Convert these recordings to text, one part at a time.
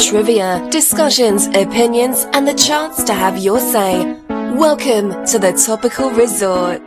trivia, discussions, opinions, and the chance to have your say. Welcome to the Topical Resort.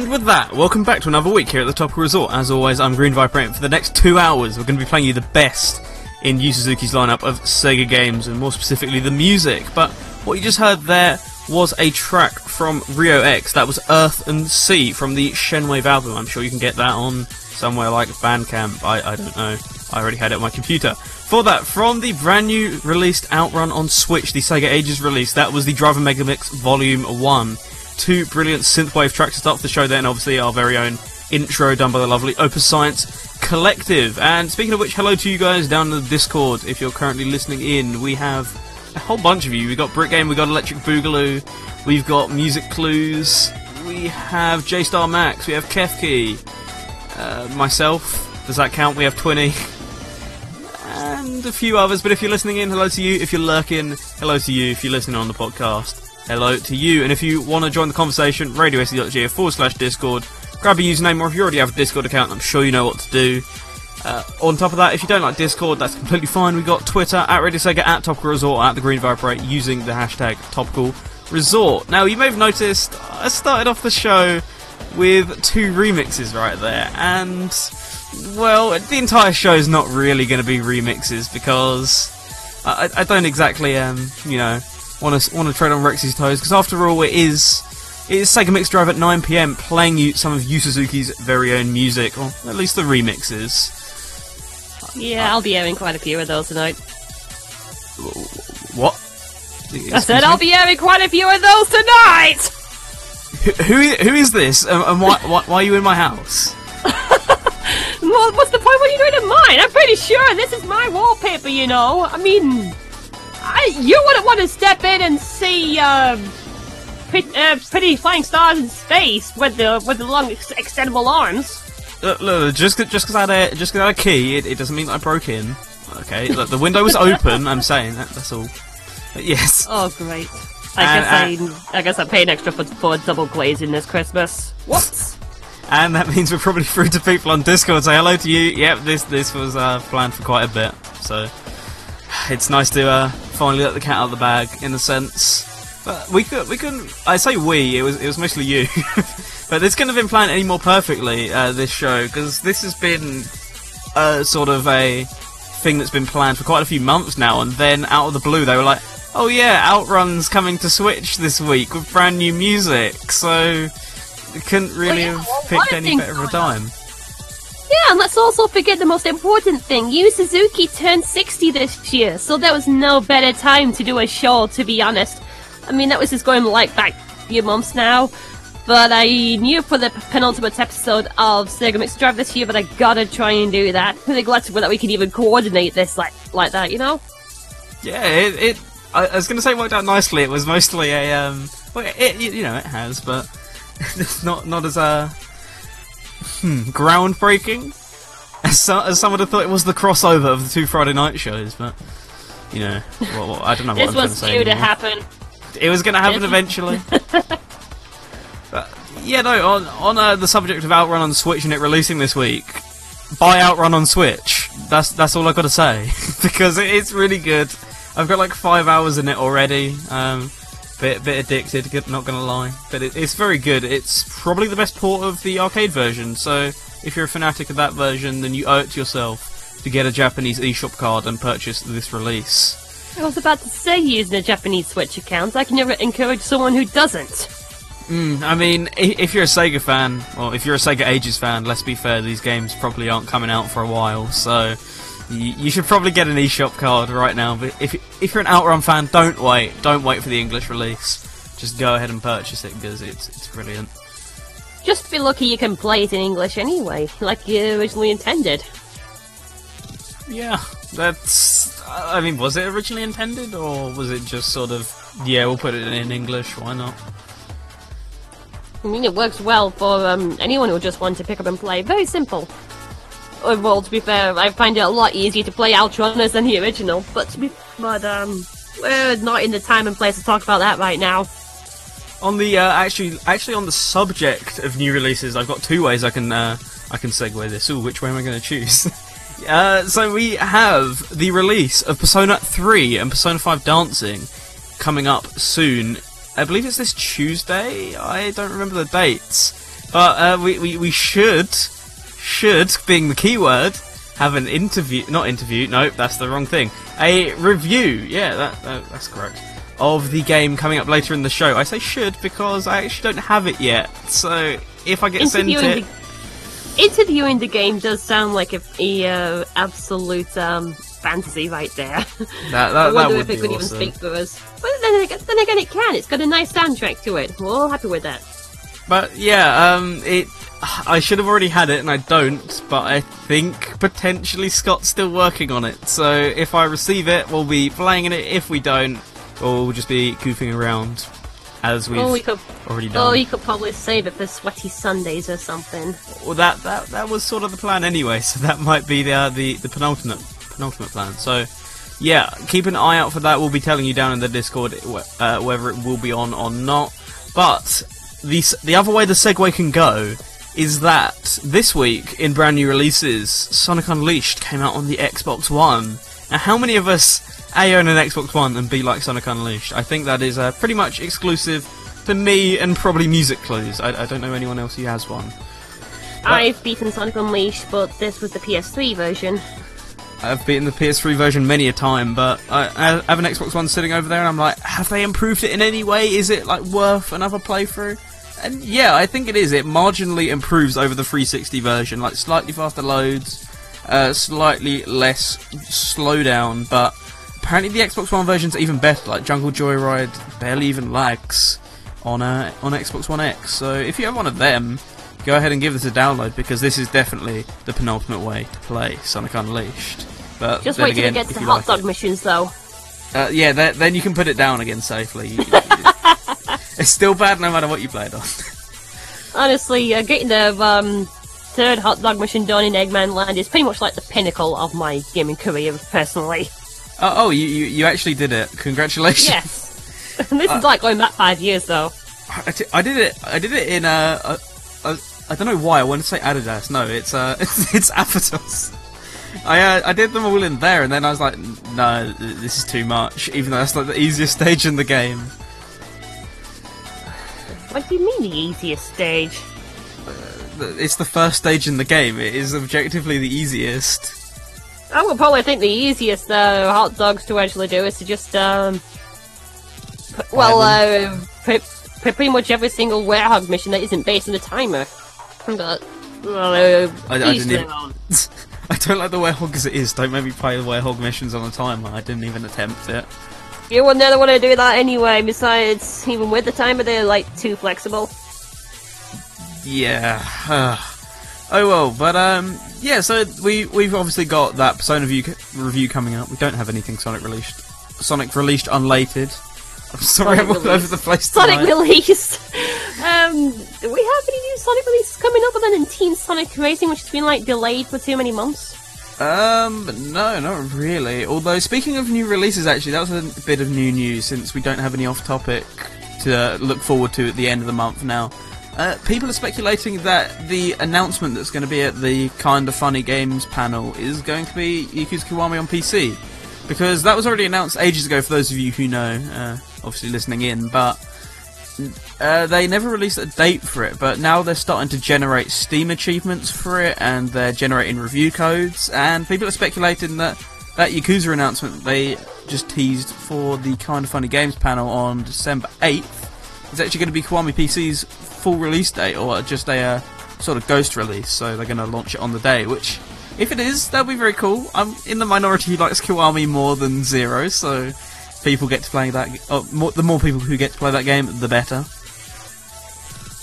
And with that, welcome back to another week here at the Topical Resort. As always, I'm Green Viper, and for the next two hours, we're going to be playing you the best in Yu Suzuki's lineup of Sega games, and more specifically, the music. But what you just heard there was a track from Rio X. That was Earth and Sea from the Shenwave album. I'm sure you can get that on somewhere like Bandcamp. I, I don't know. I already had it on my computer. For that, from the brand new released Outrun on Switch, the Sega Ages release, that was the Driver Megamix Volume 1 two brilliant synthwave tracks to start off the show, then obviously our very own intro done by the lovely Opus Science Collective. And speaking of which, hello to you guys down in the Discord if you're currently listening in. We have a whole bunch of you. We've got Brick Game, we've got Electric Boogaloo, we've got Music Clues, we have J Star Max, we have Kefki, uh, myself. Does that count? We have Twinny. And a few others, but if you're listening in, hello to you. If you're lurking, hello to you. If you're listening on the podcast, hello to you. And if you want to join the conversation, radiose.ga forward slash Discord, grab a username, or if you already have a Discord account, I'm sure you know what to do. Uh, on top of that, if you don't like Discord, that's completely fine. We've got Twitter, at Radio Sega, at Topical Resort, at The Green Viper, using the hashtag Topical Resort. Now, you may have noticed, I started off the show with two remixes right there, and, well, the entire show is not really going to be remixes, because I, I don't exactly, um, you know, want to want to tread on Rexy's toes because after all, it is it is Sega Mix Drive at 9 p.m. playing you some of Yu Suzuki's very own music, or at least the remixes. Yeah, I'll be airing quite a few of those tonight. What? Excuse I said me? I'll be airing quite a few of those tonight. Who who, who is this, um, and why, why, why are you in my house? what's the point? What are you doing in mine? I'm pretty sure this is my wallpaper. You know, I mean. I, you wouldn't want to step in and see uh, pretty, uh, pretty flying stars in space with the with the long ex- extendable arms. Look, look, just just because I had a just because I had a key, it, it, doesn't mean I broke in. Okay, look, the window was open. I'm saying that, that's all. But yes. Oh great. I and, guess I I guess I'm paying extra for, for double glazing this Christmas. Whoops. And that means we're probably through to people on Discord. Say hello to you. Yep, this this was uh, planned for quite a bit. So it's nice to uh, finally let the cat out of the bag, in a sense. But we could, we couldn't. I say we. It was, it was mostly you. but this couldn't have been planned any more perfectly. Uh, this show, because this has been a sort of a thing that's been planned for quite a few months now, and then out of the blue, they were like, "Oh yeah, Outrun's coming to Switch this week with brand new music." So we couldn't really well, yeah, have picked any better of a time. Yeah, and let's also forget the most important thing. Yu Suzuki turned 60 this year, so there was no better time to do a show, to be honest. I mean, that was just going like back a few months now. But I knew for the penultimate episode of Sega Mix Drive this year, but I gotta try and do that. I'm glad that we can even coordinate this like like that, you know? Yeah, it, it I, was gonna say it worked out nicely. It was mostly a um, well, it, you know, it has, but not not as uh hmm, groundbreaking. As, so, as someone have thought it was the crossover of the two Friday night shows, but you know, well, well, I don't know what this I'm was due to happen. It was going to happen eventually. but yeah, no. On on uh, the subject of Outrun on Switch and it releasing this week, buy Outrun on Switch. That's that's all I've got to say because it, it's really good. I've got like five hours in it already. Um, bit bit addicted, not gonna lie, but it, it's very good. It's probably the best port of the arcade version. So if you're a fanatic of that version, then you owe it to yourself to get a Japanese eShop card and purchase this release. I was about to say using a Japanese Switch account. I can never encourage someone who doesn't. Mm, I mean, if you're a Sega fan, or if you're a Sega Ages fan, let's be fair, these games probably aren't coming out for a while, so you, should probably get an eShop card right now. But if if you're an Outrun fan, don't wait. Don't wait for the English release. Just go ahead and purchase it because it's it's brilliant. Just be lucky you can play it in English anyway, like you originally intended. Yeah, that's. I mean, was it originally intended, or was it just sort of, yeah, we'll put it in English, why not? I mean, it works well for um, anyone who just wants to pick up and play. Very simple overall, to be fair, I find it a lot easier to play Outrunners than the original. But to be, but um, we're not in the time and place to talk about that right now. On the uh, actually, actually on the subject of new releases, I've got two ways I can uh, I can segue this. Ooh, which way am I going to choose? uh, so we have the release of Persona 3 and Persona 5 Dancing coming up soon. I believe it's this Tuesday. I don't remember the dates. But uh, we, we we should should being the keyword have an interview. Not interview. Nope, that's the wrong thing. A review. Yeah, that, that that's correct. Of the game coming up later in the show. I say should because I actually don't have it yet. So if I get sent it, the, interviewing the game does sound like a, a uh, absolute um, fantasy right there. that I that, that wonder would if it could even speak for us. But then again, then again, it can. It's got a nice soundtrack to it. We're all happy with that. But yeah, um, it. I should have already had it, and I don't. But I think potentially Scott's still working on it. So if I receive it, we'll be playing in it. If we don't, or we'll just be goofing around as we've oh, we could. already done. Oh, you could probably save it for sweaty Sundays or something. Well, that, that that was sort of the plan anyway. So that might be the uh, the the penultimate penultimate plan. So. Yeah, keep an eye out for that. We'll be telling you down in the Discord uh, whether it will be on or not. But the the other way the segue can go is that this week in brand new releases, Sonic Unleashed came out on the Xbox One. Now, how many of us A own an Xbox One and B like Sonic Unleashed? I think that is uh, pretty much exclusive to me and probably Music Clues. I, I don't know anyone else who has one. I've beaten Sonic Unleashed, but this was the PS3 version. I've beaten the PS3 version many a time, but I, I have an Xbox One sitting over there, and I'm like, have they improved it in any way? Is it like worth another playthrough? And yeah, I think it is. It marginally improves over the 360 version, like slightly faster loads, uh, slightly less slowdown, but apparently the Xbox One version's even better. Like Jungle Joyride barely even lags on uh, on Xbox One X. So if you have one of them, go ahead and give this a download because this is definitely the penultimate way to play Sonic Unleashed. But Just wait till again, it gets to hot like dog it- missions, though. uh, yeah, th- then you can put it down again safely. it's still bad no matter what you play it on. Honestly, uh, getting the um, third hot dog mission done in Eggman Land is pretty much like the pinnacle of my gaming career, personally. oh, oh you, you you actually did it! Congratulations! Yes. this Uh, is like going back five years, though. I, t- I did it. I did it in uh, uh, uh, I don't know why I want to say Adidas. No, it's uh, it's, it's Apotos. I uh, I did them all in there, and then I was like, no, this is too much. Even though that's like the easiest stage in the game. What do you mean the easiest stage? It's the first stage in the game. It is objectively the easiest. I would probably think the easiest uh, hot dogs to actually do is to just um, put, well, uh, pretty much every single werehog mission that isn't based on a timer. But well, uh, I- I, didn't even- don't. I don't like the werehog as it is. Don't make me play the werehog missions on a timer. I didn't even attempt it. You would never want to do that anyway. Besides, even with the timer, they're like too flexible. Yeah. oh well, but um, yeah. So we we've obviously got that Persona view review coming up. We don't have anything Sonic released. Sonic released unlated. I'm sorry, Sonic I'm all over the place Sonic tonight. release. um, do we have any new Sonic releases coming up other than Team Sonic Racing, which has been like delayed for too many months? Um, no, not really. Although speaking of new releases, actually, that was a bit of new news since we don't have any off-topic to look forward to at the end of the month now. Uh, people are speculating that the announcement that's going to be at the Kinda Funny Games panel is going to be Yakuza Kiwami on PC. Because that was already announced ages ago for those of you who know, uh, obviously listening in, but uh, they never released a date for it, but now they're starting to generate Steam achievements for it, and they're generating review codes, and people are speculating that that Yakuza announcement they just teased for the Kinda Funny Games panel on December 8th is actually going to be Kiwami PC's full release date, or just a uh, sort of ghost release, so they're going to launch it on the day, which, if it is, that'll be very cool. I'm in the minority who likes Kiwami more than Zero, so people get to play that. Oh, more, the more people who get to play that game, the better.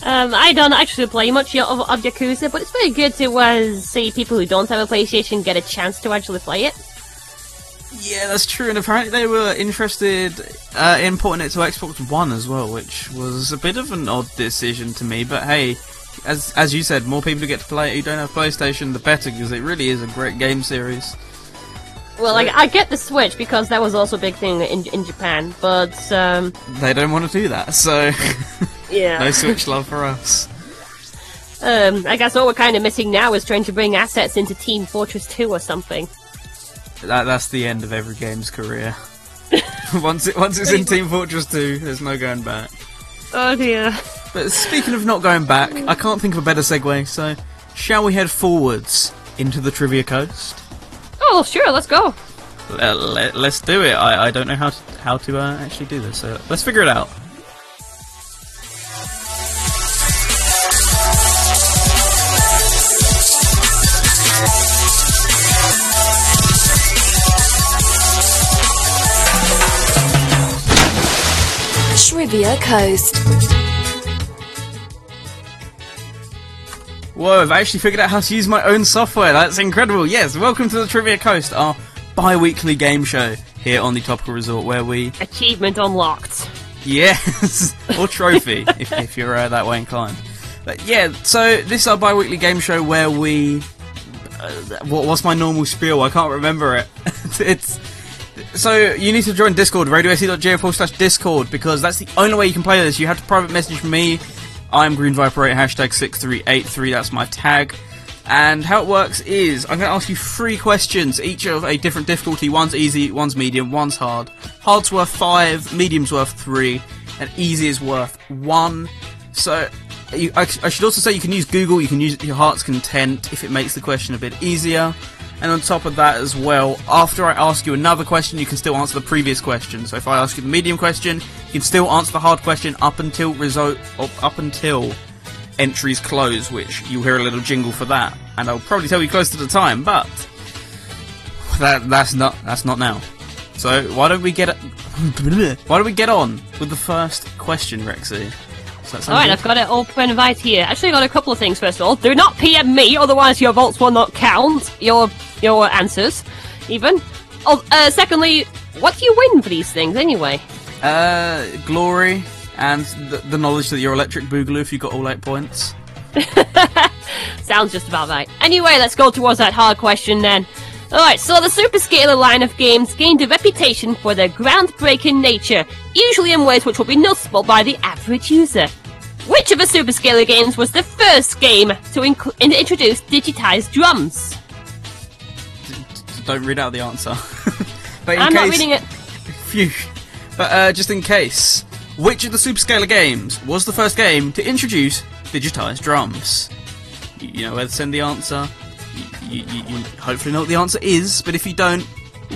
Um, I don't actually play much of, of Yakuza, but it's very good to uh, see people who don't have a PlayStation get a chance to actually play it. Yeah, that's true, and apparently they were interested uh, in porting it to Xbox One as well, which was a bit of an odd decision to me. But hey, as as you said, more people who get to play it who don't have PlayStation, the better, because it really is a great game series. Well, like, I get the Switch because that was also a big thing in, in Japan, but um, They don't want to do that, so yeah. no Switch love for us. Um, I guess what we're kind of missing now is trying to bring assets into Team Fortress 2 or something. That that's the end of every game's career. once it once it's in Team Fortress 2, there's no going back. Oh dear. But speaking of not going back, I can't think of a better segue, so shall we head forwards into the Trivia Coast? Oh, sure, let's go. Let, let, us do it. I, I don't know how to, how to uh, actually do this, so let's figure it out. Trivia Coast. Whoa, I've actually figured out how to use my own software. That's incredible. Yes, welcome to the Trivia Coast, our bi weekly game show here on the Topical Resort where we. Achievement unlocked. Yes, or trophy if, if you're uh, that way inclined. But yeah, so this is our bi weekly game show where we. Uh, what, what's my normal spiel? I can't remember it. it's so you need to join Discord, radiose.ga forward slash Discord, because that's the only way you can play this. You have to private message me. I'm Green Viper 8, hashtag 6383, that's my tag. And how it works is, I'm going to ask you three questions, each of a different difficulty. One's easy, one's medium, one's hard. Hard's worth five, medium's worth three, and easy is worth one. So, you, I, I should also say you can use Google, you can use your heart's content if it makes the question a bit easier. And on top of that as well, after I ask you another question, you can still answer the previous question. So if I ask you the medium question, you can still answer the hard question up until result up until entries close, which you'll hear a little jingle for that. And I'll probably tell you close to the time, but that that's not that's not now. So why don't we get why don't we get on with the first question, Rexy? Alright, I've got it open right here. Actually, I've got a couple of things first of all. Do not PM me, otherwise your votes will not count. Your your answers, even. Oh, uh, secondly, what do you win for these things anyway? Uh, glory and the, the knowledge that you're electric boogaloo if you got all eight points. Sounds just about right. Anyway, let's go towards that hard question then. Alright, so the Superscaler line of games gained a reputation for their groundbreaking nature, usually in ways which will be noticeable by the average user. Which of the Superscaler games was the first game to inc- introduce digitized drums? Don't read out the answer. but I'm case, not reading it. Phew. But uh, just in case, which of the Superscaler games was the first game to introduce digitized drums? You, you know where to send the answer you, you, you hopefully know what the answer is, but if you don't,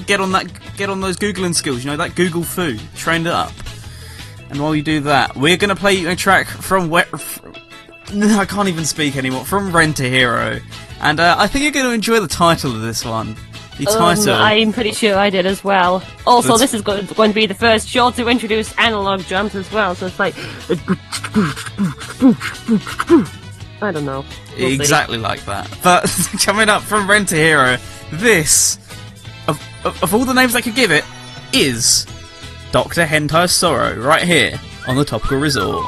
get on that, get on those googling skills. You know that Google fu, train it up. And while you do that, we're gonna play a track from where. I can't even speak anymore. From Rent a Hero, and uh, I think you're going to enjoy the title of this one. The um. I'm pretty sure I did as well. Also, this is going to be the first show to introduce analog drums as well. So it's like. I don't know. We'll exactly see. like that. But coming up from Rent Hero, this, of, of, of all the names I could give it, is Dr. Hentai Sorrow, right here on the Topical Resort.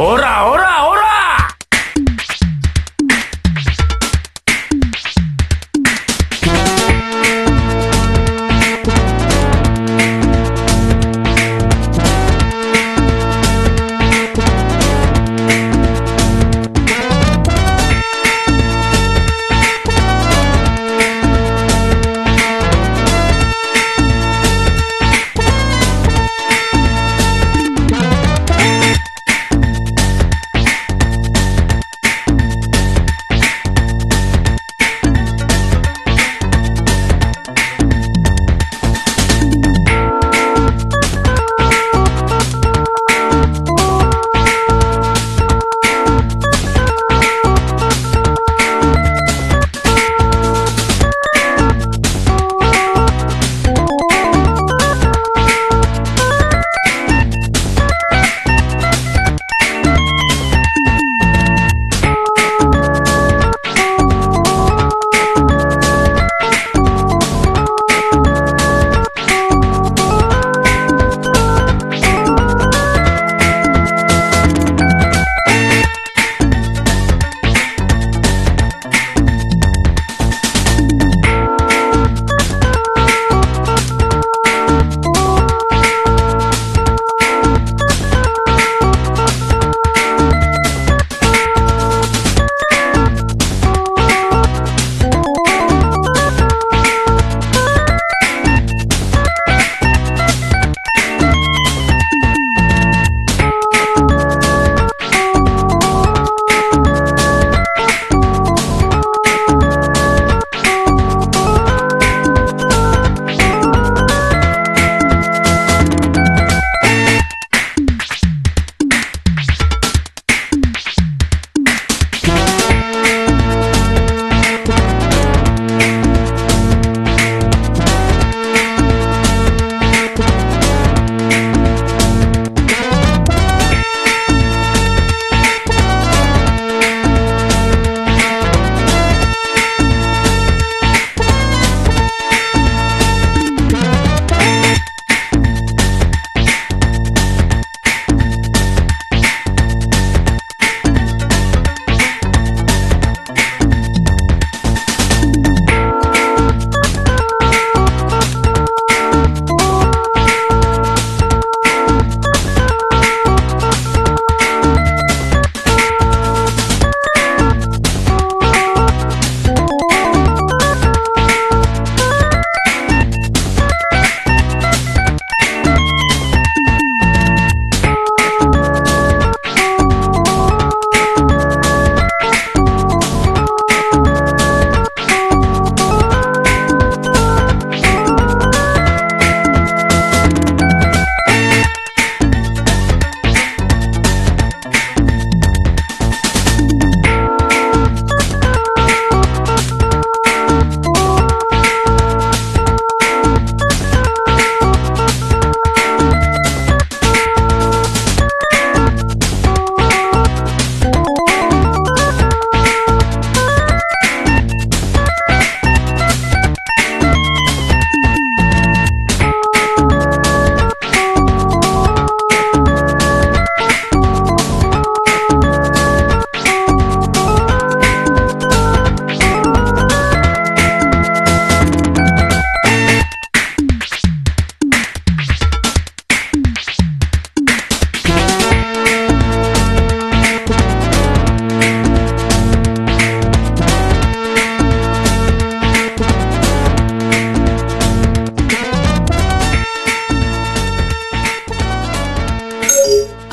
ora, ora!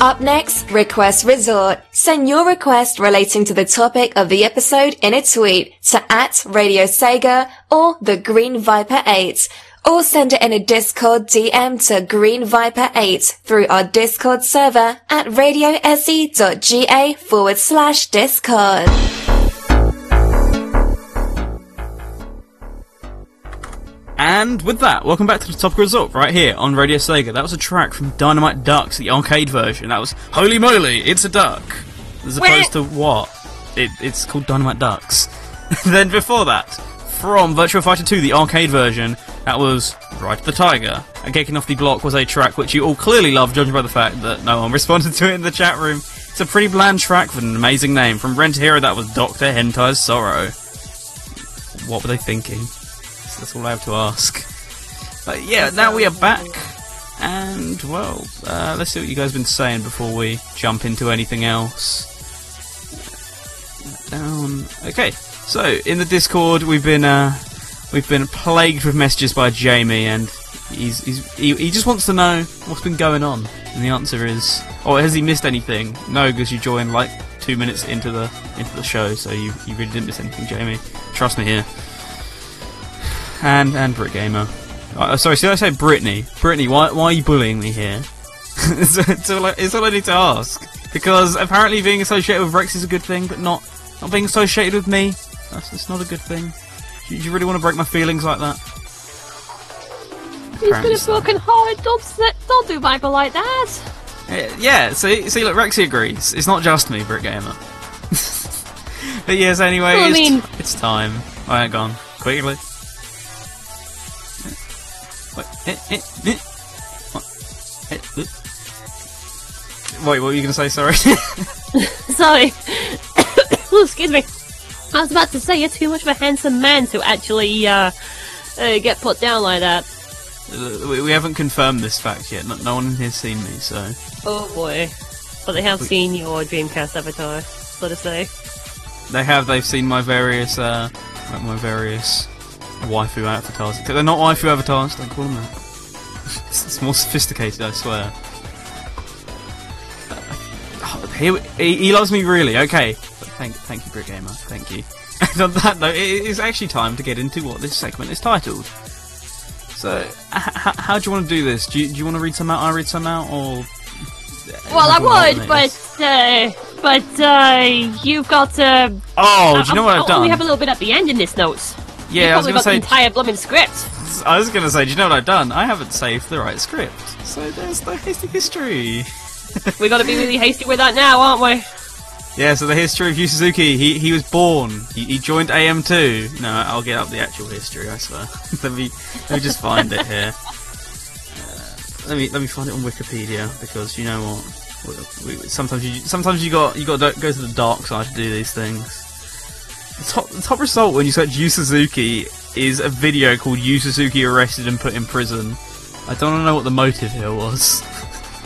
Up next, Request Resort. Send your request relating to the topic of the episode in a tweet to at Radio Sega or the Green Viper 8. Or send it in a Discord DM to Green Viper 8 through our Discord server at radiose.ga forward slash Discord. And with that, welcome back to the Topical Resort right here on Radio Sega. That was a track from Dynamite Dux, the arcade version. That was Holy Moly, it's a duck. As opposed to what? It, it's called Dynamite Dux. then before that, from Virtual Fighter 2, the arcade version, that was Ride the Tiger. And kicking off the block was a track which you all clearly love, judging by the fact that no one responded to it in the chat room. It's a pretty bland track with an amazing name. From Rent Hero, that was Dr. Hentai's Sorrow. What were they thinking? That's all I have to ask. But yeah, now we are back. And, well, uh, let's see what you guys have been saying before we jump into anything else. Down. Okay, so in the Discord, we've been uh, we've been plagued with messages by Jamie, and he's, he's he, he just wants to know what's been going on. And the answer is, oh, has he missed anything? No, because you joined like two minutes into the into the show, so you you really didn't miss anything, Jamie. Trust me here. And and Brit Gamer. Uh, sorry, should I say Brittany? Brittany, why why are you bullying me here? it's, it's, all I, it's all I need to ask. Because apparently being associated with Rex is a good thing, but not not being associated with me. That's, that's not a good thing. Do you, do you really want to break my feelings like that? He's got Apparently a so. broken heart. Don't, don't do Michael like that. Uh, Yeah, see, see, look, Rexy agrees. It's not just me, Brit Gamer. but yes, anyway, Well, I it's, mean- it's time. Alright, gone. Quickly. Wait, eh, eh, eh. What? Eh, eh. Wait, what were you going to say? Sorry. Sorry. oh, excuse me. I was about to say you're too much of a handsome man to actually uh, uh, get put down like that. Uh, we, we haven't confirmed this fact yet. No, no one has seen me, so. Oh boy. But they have seen your Dreamcast avatar, so to say. They have. They've seen my various, uh, my various waifu avatars. They're not waifu avatars. Don't call them that. it's, more sophisticated, I swear. Uh, He, he, he loves me really. Okay. But thank, thank you, Brit Gamer. Thank you. And on that note, it is actually time to get into what this segment is titled. So, how do you want to do this? Do you, do you want to read some out? I read some out, or? Well, I would, but uh, but uh, you've got uh, Oh, do you know what I've I done? only have a little bit at the end in this notes. Yeah, I was going to say. the entire blooming script. I was going to say, do you know what I've done? I haven't saved the right script. So there's the hasty history. we got to be really hasty with that now, aren't we? Yeah, so the history of Yu Suzuki. He he was born. He, he joined AM2. No, I'll get up the actual history. I swear. let me let me just find it here. Uh, let me let me find it on Wikipedia because you know what. We, we, sometimes you sometimes you got you got to go to the dark side to do these things. The top, top result when you search Yu Suzuki is a video called Yu Suzuki arrested and put in prison. I don't know what the motive here was.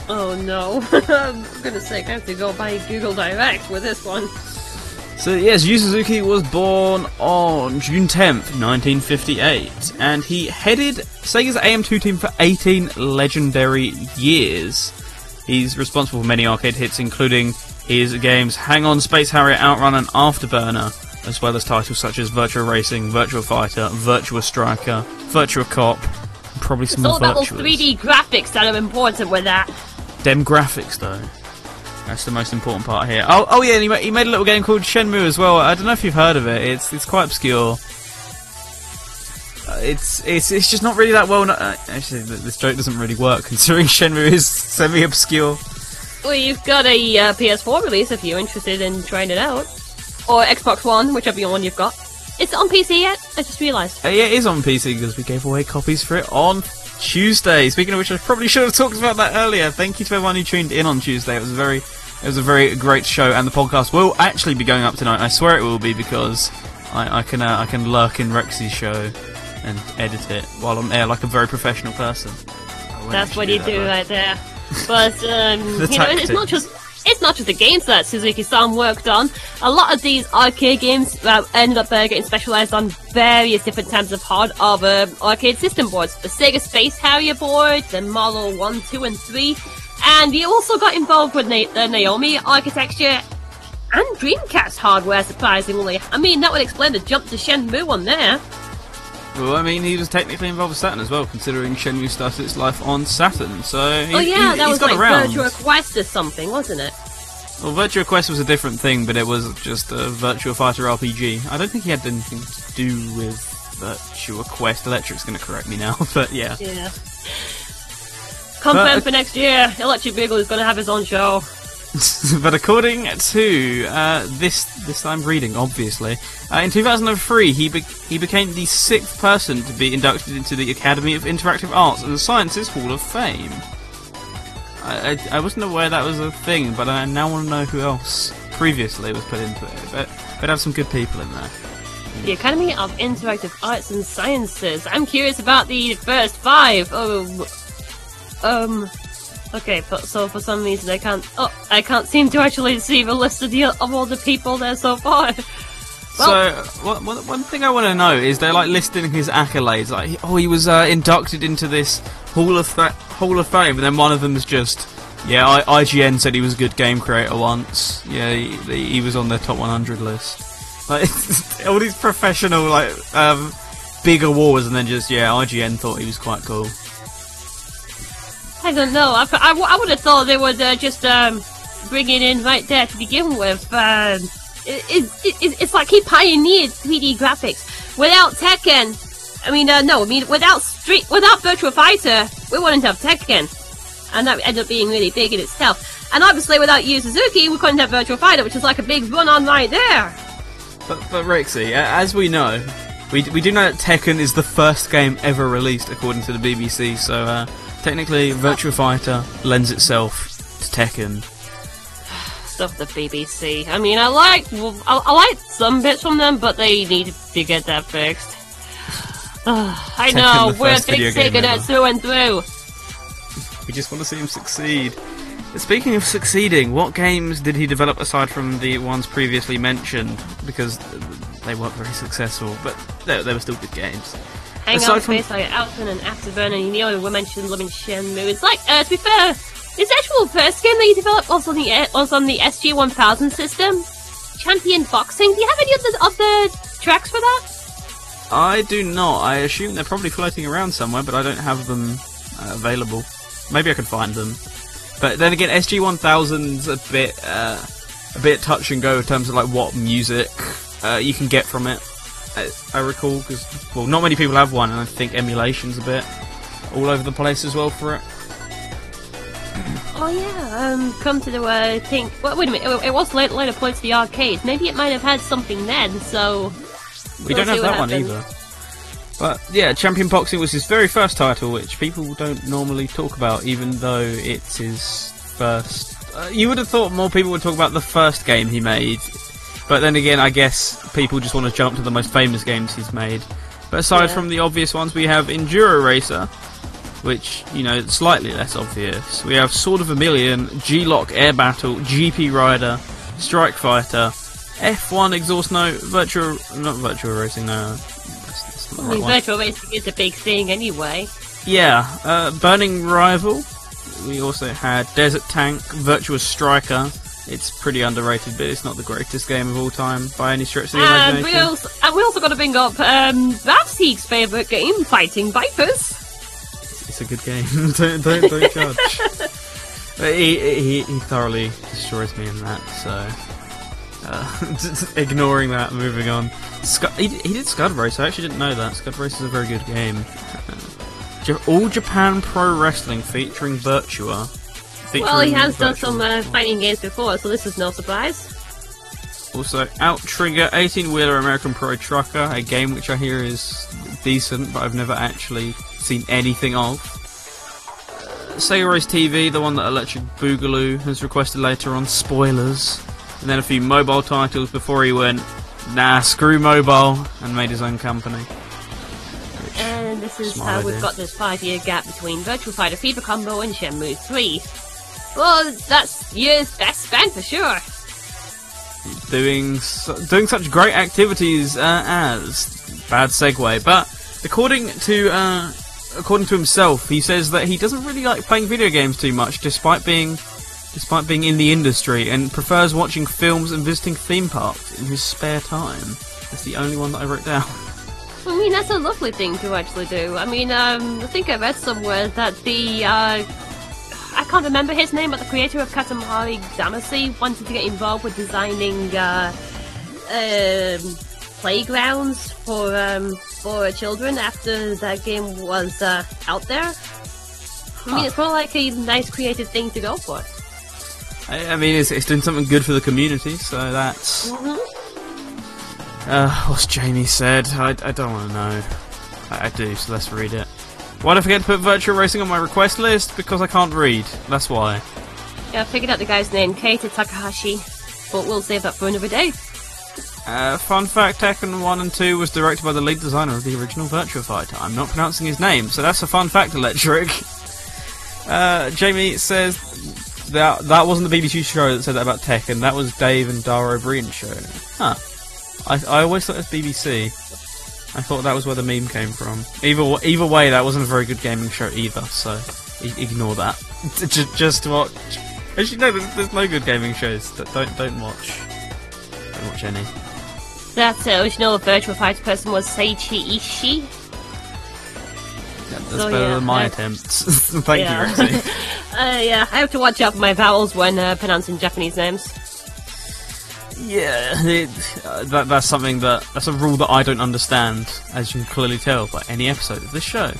Oh no! I'm gonna say I have to go by Google Direct with this one. So yes, Yu Suzuki was born on June 10th, 1958, and he headed Sega's AM2 team for 18 legendary years. He's responsible for many arcade hits, including his games Hang On, Space Harrier, Outrun, and Afterburner, as well as titles such as Virtua Racing, Virtua Fighter, Virtua Striker, Virtua Cop, probably some It's all about those 3D graphics that are important with that. Dem graphics, though. That's the most important part here. Oh, oh yeah, and he, ma- he made a little game called Shenmue as well. I don't know if you've heard of it. It's it's quite obscure. Uh, it's it's it's just not really that well. kno- Uh, actually, this joke doesn't really work considering Shenmue is semi-obscure. Well, you've got a uh, PS4 release if you're interested in trying it out, or Xbox One, whichever one you've got. It's on PC yet? I just realised. Uh, yeah, it is on PC because we gave away copies for it on Tuesday. Speaking of which, I probably should have talked about that earlier. Thank you to everyone who tuned in on Tuesday. It was a very, it was a very great show, and the podcast will actually be going up tonight. I swear it will be because I, I can, uh, I can lurk in Rexy's show and edit it while I'm there like a very professional person. That's what you that, do right there. But um, The you know, it's not just it's not just the games that Suzuki-san worked on. A lot of these arcade games uh, ended up uh, getting specialized on various different types of hard of uh, arcade system boards. The Sega Space Harrier board, the Model One, Two, and Three, and he also got involved with Na- the Naomi architecture and Dreamcast hardware. Surprisingly, I mean that would explain the jump to Shenmue on there. Well, I mean, he was technically involved with Saturn as well, considering Shenmue started its life on Saturn. So he, oh yeah, he, that was got like around. Virtua Quest or something, wasn't it? Well, Virtua Quest was a different thing, but it was just a Virtua Fighter RPG. I don't think he had anything to do with Virtua Quest. Electric's going to correct me now, but yeah. Yeah. Confirmed But- uh, for next year. Electric Beagle is going to have his own show. but according to uh, this, this I'm reading, obviously, uh, in 2003 he be- he became the sixth person to be inducted into the Academy of Interactive Arts and Sciences Hall of Fame. I, I, I wasn't aware that was a thing, but I now want to know who else previously was put into it. But they'd have some good people in there. The Academy of Interactive Arts and Sciences. I'm curious about the first five. Oh, um, okay. But so for some reason I can't. Oh, I can't seem to actually see the list of the of all the people there so far. Well- so, one, thing I want to know is they're like listing his accolades. Like, oh, he was uh, inducted into this Hall of Fa- Hall of Fame, and then one of them is just, yeah, I- IGN said he was a good game creator once. Yeah, he, he was on their top 100 list. Like, all these professional, like, um, big awards, and then just, yeah, IGN thought he was quite cool. I don't know. I, I, I would have thought they would uh, just um, bring it in right there to begin with. Um, it, it, it, it's like he pioneered 3D graphics. Without Tekken, I mean, uh, no, I mean, without Street, without Virtual Fighter, we wouldn't have Tekken. And that ended up being really big in itself. And obviously, without Yu Suzuki, we couldn't have Virtual Fighter, which is like a big run on right there. But, but Rexy, as we know, we, we do know that Tekken is the first game ever released according to the BBC, so uh, technically Virtua Fighter lends itself to Tekken. Stuff the BBC. I mean, I like, well, I, I like some bits from them, but they need to get that fixed. Ugh, I Tekken, know, we're first big video game Sega through and through. We just want to see him succeed. Speaking of succeeding, what games did he develop aside from the ones previously mentioned? Because they weren't very successful, but they, they were still good games. Hang Aside on, from- Space like Alton and Afterburner, and you know we mentioned Living Shenmue. It's like, uh, to be fair, his actual first game that you developed was on the was on the SG One Thousand system, Champion Boxing. Do you have any of the of tracks for that? I do not. I assume they're probably floating around somewhere, but I don't have them uh, available. Maybe I could find them. But then again, SG 1000's a bit uh, a bit touch and go in terms of like what music uh, you can get from it. I, I recall because well, not many people have one, and I think emulation's a bit all over the place as well for it. Oh yeah, um, come to the uh, think. Well, wait a minute, it, was later, later to the arcade. Maybe it might have had something then. So We We'll don't have that one either. But yeah, Champion Boxing was his very first title, which people don't normally talk about, even though it's his first. Uh, you would have thought more people would talk about the first game he made, but then again, I guess people just want to jump to the most famous games he's made. But aside Yeah. from the obvious ones, we have Enduro Racer, which you know slightly less obvious. We have Sword of a Million, G-LOC Air Battle, GP Rider, Strike Fighter, F1 Exhaust Note, Virtual not Virtual Racing, no. That's, that's not the I right mean, one. virtual racing is a big thing anyway. Yeah, uh, Burning Rival. We also had Desert Tank, Virtua Striker. It's pretty underrated, but it's not the greatest game of all time by any stretch of the And we imagination. also, and we also got to bring up um, Rapspeak's favourite game, Fighting Vipers. It's a good game. don't don't, don't judge. But he, he he thoroughly destroys me in that. So uh, ignoring that, moving on. Scud, he, he did Scud Race. I actually didn't know that. Scud Race is a very good game. All Japan Pro Wrestling featuring Virtua. Well, he has done some uh, fighting games before, so this is no surprise. Also, Out Trigger 18 Wheeler American Pro Trucker, a game which I hear is decent, but I've never actually seen anything of. Uh, Sega Race TV, the one that Electric Boogaloo has requested later on, spoilers. And then a few mobile titles before he went, nah, screw mobile, and made his own company. And this is how idea. we've got this five-year gap between Virtual Fighter Fever Combo and Shenmue 3. Well, that's years best spent for sure. doing doing such great activities uh, as bad segue, but according to uh, according to himself, he says that he doesn't really like playing video games too much, despite being despite being in the industry, and prefers watching films and visiting theme parks in his spare time. That's the only one that I wrote down. I mean, that's a lovely thing to actually do. I mean, um, I think I read somewhere that the, uh, I can't remember his name, but the creator of Katamari Damacy wanted to get involved with designing, uh, um, playgrounds for, um, for children after that game was, uh, out there. I mean, it's more like a nice creative thing to go for. I, I mean, it's, it's doing something good for the community, so that's. Uh, what's Jamie said? I, I don't want to know. I, I do, so let's read it. Why did I forget to put Virtual Racing on my request list? Because I can't read. That's why. Yeah, I figured out the guy's name, Keita Takahashi. But we'll save that for another day. Uh, fun fact, Tekken 1 and 2 was directed by the lead designer of the original Virtua Fighter. I'm not pronouncing his name, so that's a fun fact, Electric. Uh, Jamie says that that wasn't the BBC show that said that about Tekken, that was Dave and Dara Ó Briain's show. Huh. I, I always thought it was BBC. I thought that was where the meme came from. Either either way, that wasn't a very good gaming show either, so ignore that. just, just watch. Actually, no, there's, there's no good gaming shows. Don't don't watch. Don't watch any. That uh, original Virtual Fighter person was Seiichi Ishii. Yeah, that's So, better yeah, than my I- attempts. Thank you, Roxy. Uh, yeah, I have to watch out for my vowels when uh, pronouncing Japanese names. Yeah, it, uh, that, that's something that that's a rule that I don't understand, as you can clearly tell by any episode of this show.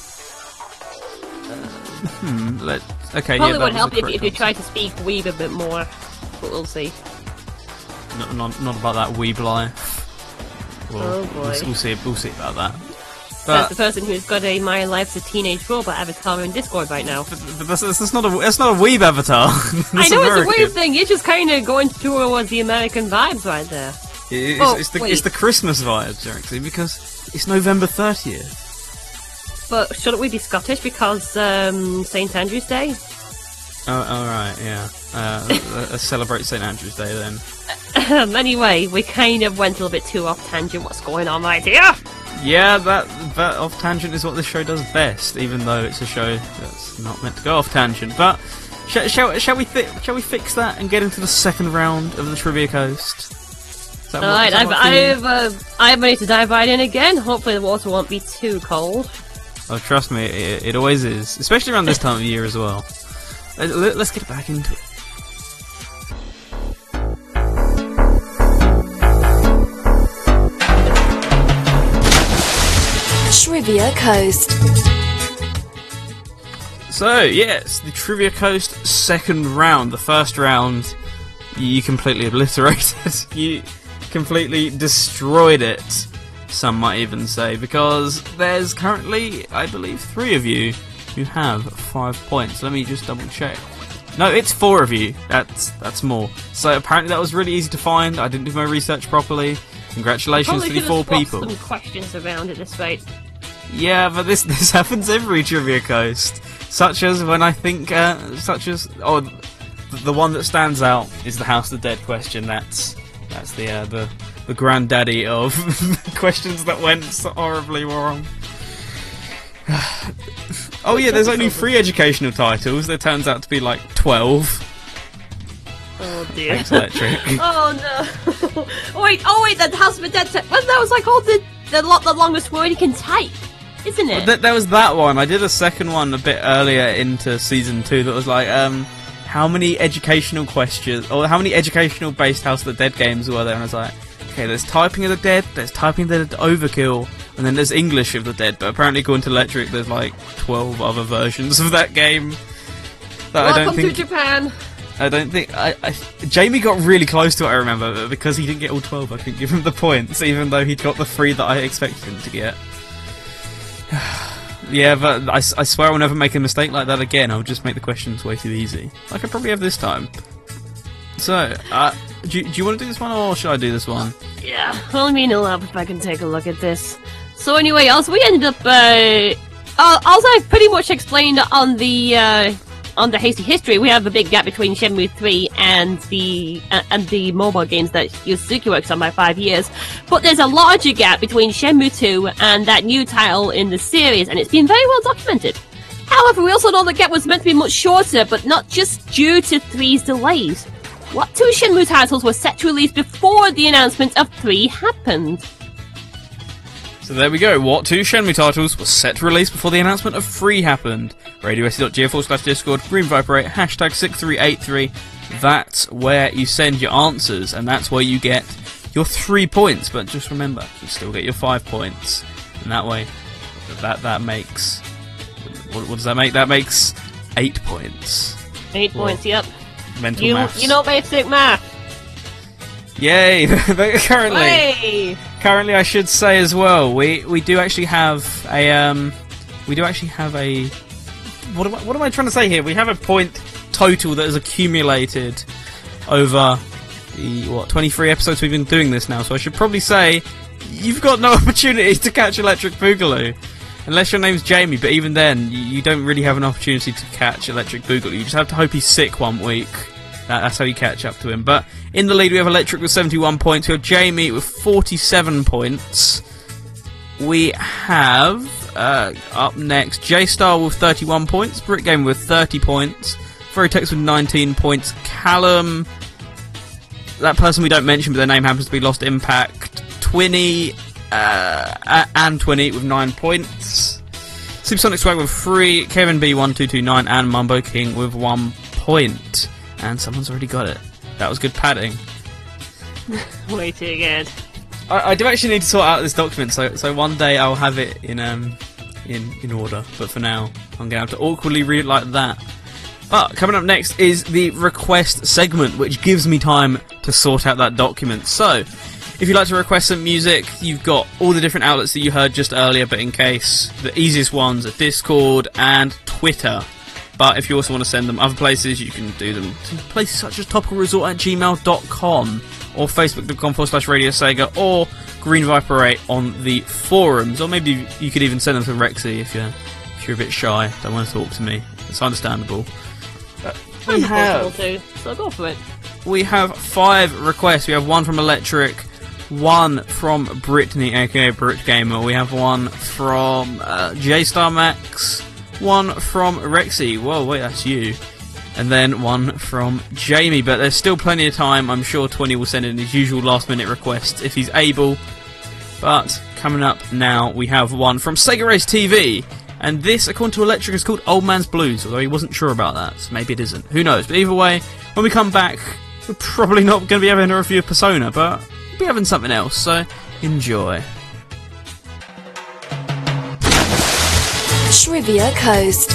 Uh, hmm. Let okay. Probably yeah, would help if, if you try to speak weeb a bit more. But we'll see. Not, not, not about that weeb life. Well, Oh, boy. We'll, we'll see. We'll see about that. That's But, the person who's got a My Life's a Teenage Robot avatar in Discord right now. but that's, that's not a that's not a weeb avatar. I know it's a American. weird thing. You're just kind of going towards the American vibes right there. It's, Oh, it's the it's the Christmas vibes, actually, because it's November thirtieth. But shouldn't we be Scottish because um, St Andrew's Day? Oh, all right, yeah. Uh, let's celebrate St Andrew's Day then. Um, anyway, we kind of went a little bit too off tangent. What's going on right here? Yeah, that that off tangent is what this show does best, even though it's a show that's not meant to go off tangent. But shall shall, shall we fi- shall we fix that and get into the second round of the Trivia Coast? Is that what- All right, I've I've uh, I'm ready to dive right in again. Hopefully, the water won't be too cold. Oh, trust me, it, it always is, especially around this time of year as well. Let's get back into it. Trivia Coast. So, yes, the Trivia Coast second round. The first round, you completely obliterated. you completely destroyed it, some might even say, because there's currently, I believe, three of you who have five points. Let me just double check. No, it's four of you. That's that's more. So apparently that was really easy to find. I didn't do my research properly. Congratulations Probably to the should four have swapped people. some questions around at this rate. Yeah, but this this happens every Trivia Coast. Such as when I think, uh, such as oh, th- the one that stands out is the House of the Dead question. That's that's the uh, the the granddaddy of questions that went so horribly wrong. oh yeah, there's only three educational titles. There turns out to be like twelve. Oh dear. Thanks, Electric. Oh no! oh wait, oh wait, that House of the Dead. Te- well, that was like all the the, lo- the longest word you can type, isn't it? Th- there was that one. I did a second one a bit earlier into season two that was like, um, how many educational questions or how many educational based House of the Dead games were there? And I was like, okay, there's typing of the dead, there's typing of the overkill, and then there's English of the dead. But apparently, according to Electric, there's like twelve other versions of that game. That I Welcome don't think. to Japan. I don't think. I, I, Jamie got really close to it. I remember but because he didn't get all twelve. I couldn't give him the points, even though he'd got the three that I expected him to get. yeah, but I swear I'll never make a mistake like that again. I'll just make the questions way too easy, like I probably have this time. So, uh, do, you- do you want to do this one or should I do this one? Yeah, well, I mean, it'll if I can take a look at this. So anyway, also we ended up. Uh, uh, also, I've pretty much explained on the uh, on the hasty history. We have a big gap between Shenmue 3 and the uh, and the mobile games that Yusuke works on by five years. But there's a larger gap between Shenmue 2 and that new title in the series, and it's been very well documented. However, we also know the gap was meant to be much shorter, but not just due to 3's delays. What two Shenmue titles were set to release before the announcement of 3 happened? So there we go. What two Shenmue titles were set to release before the announcement of Free happened? Forward slash Discord, Green 8, hashtag 6383. That's where you send your answers, and that's where you get your three points. But just remember, you still get your five points. And that way, that that makes. What, what does that make? That makes eight points. Eight Well, points, yep. Mental You, maths. you know basic math. Yay! Currently, Hey! Currently, I should say as well, we we do actually have a um, we do actually have a. What am, I, what am I trying to say here? We have a point total that has accumulated over the what 23 episodes we've been doing this now. So I should probably say you've got no opportunity to catch Electric Boogaloo. Unless your name's Jamie, but even then, you don't really have an opportunity to catch Electric Boogaloo. You just have to hope he's sick one week. That, that's how you catch up to him. But in the lead, we have Electric with 71 points. We have Jamie with 47 points. We have uh, up next J Star with 31 points, Brick Game with 30 points, Veritex with 19 points, Callum, that person we don't mention, but their name happens to be Lost Impact, Twinny, uh, and Twinny with 9 points, Supersonic Swag with 3, Kevin B1229, and Mumbo King with 1 point. And someone's already got it. That was good padding. Way too good. I, I do actually need to sort out this document, so so one day I'll have it in um in in order. But for now, I'm gonna have to awkwardly read it like that. But coming up next is the request segment, which gives me time to sort out that document. So, if you'd like to request some music, you've got all the different outlets that you heard just earlier, but in case, the easiest ones are Discord and Twitter. But if you also want to send them other places, you can do them to places such as topicalresort at gmail.com or facebook.com forward slash radio sega or Green Viper 8 on the forums. Or maybe you could even send them to Rexy if you're, if you're a bit shy, don't want to talk to me. It's understandable. Uh, we have, too, so go for it. we have five requests. We have one from Electric, one from Brittany, aka Brit Gamer. We have one from uh, J Star Max, one from Rexy. Whoa, wait, that's you. And then one from Jamie. But there's still plenty of time. I'm sure 20 will send in his usual last minute request if he's able. But coming up now, we have one from Sega Race TV. And this, according to Electric, is called Old Man's Blues, although he wasn't sure about that. So maybe it isn't. Who knows? But either way, when we come back, we're probably not going to be having a review of Persona, but we'll be having something else. So enjoy. Trivia Coast.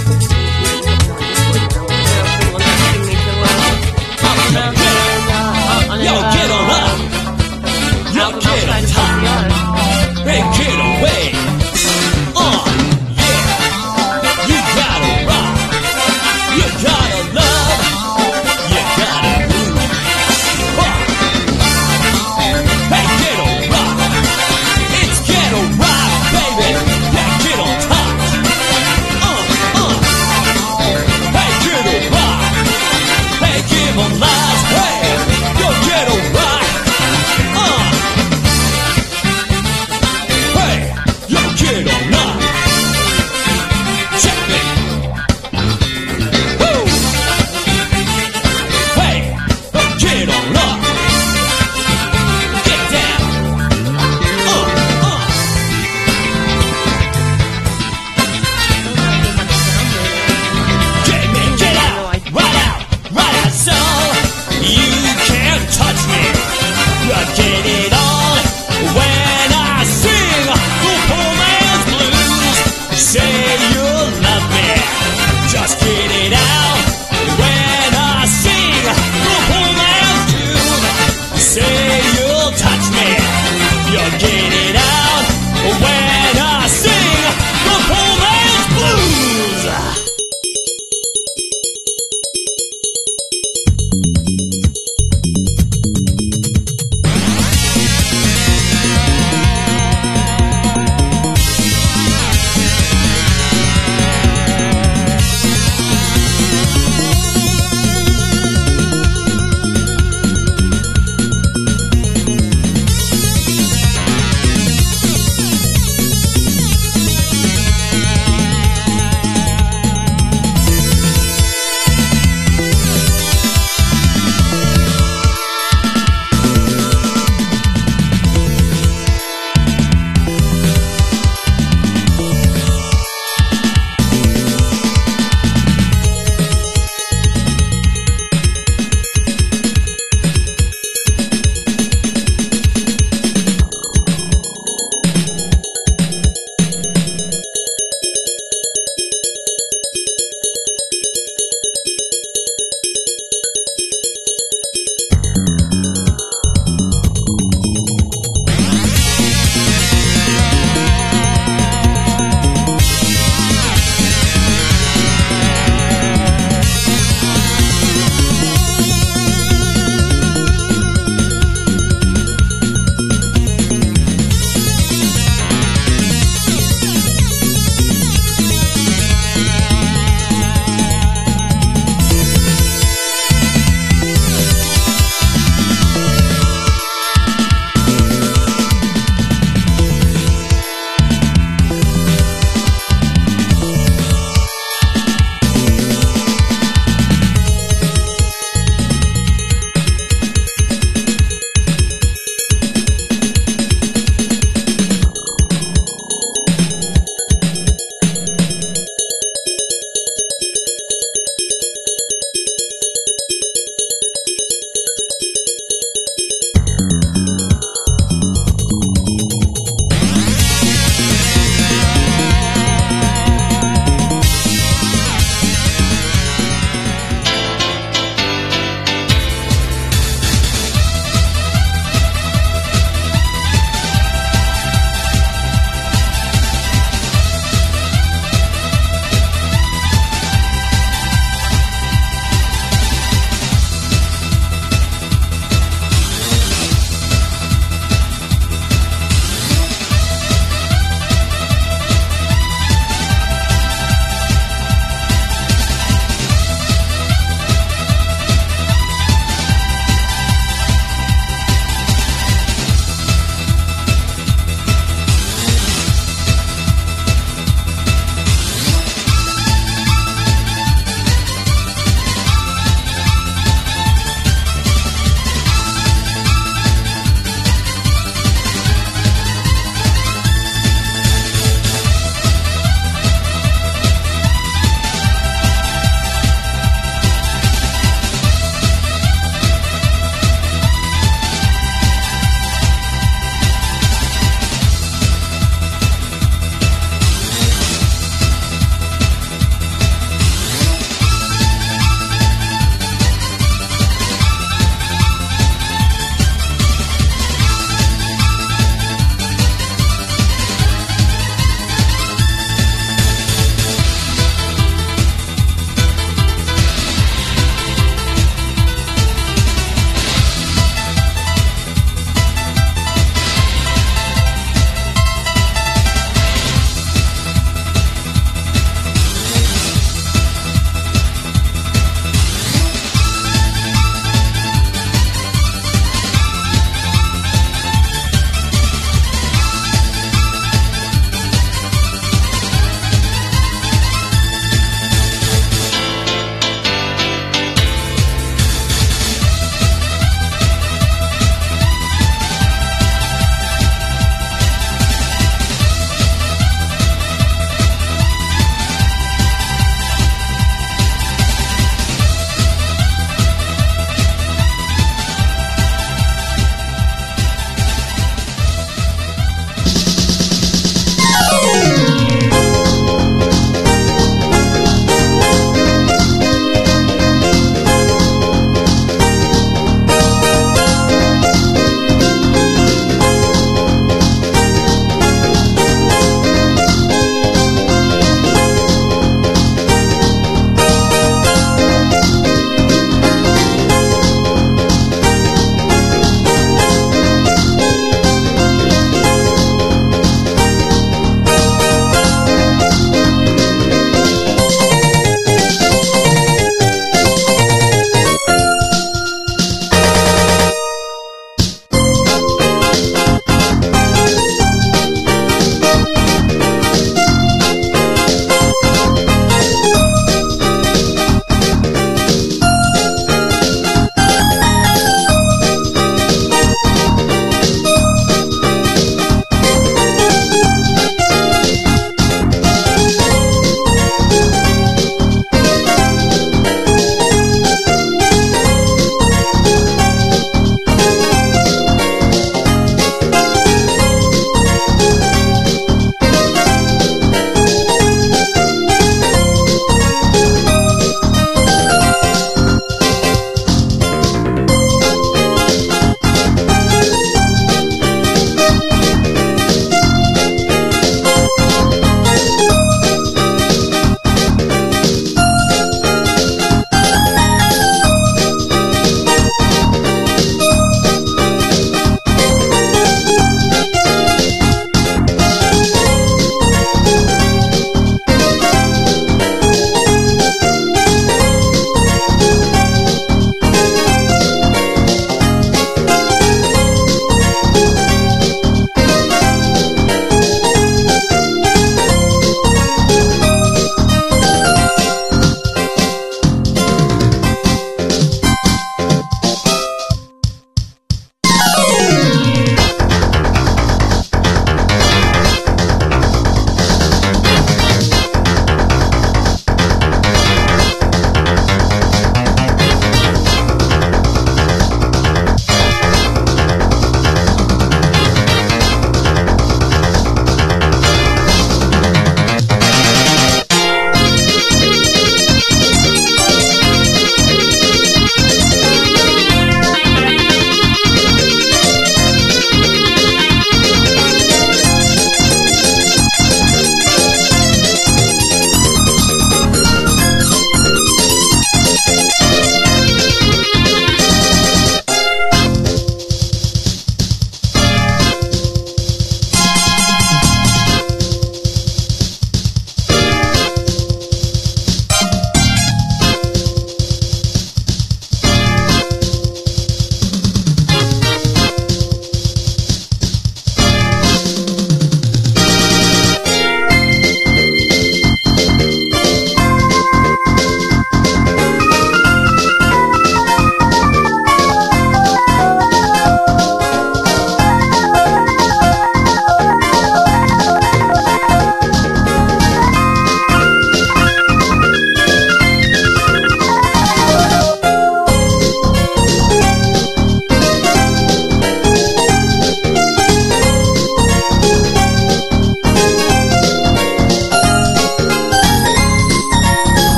Yo, get on up. Yo, get on top. Hey, get away.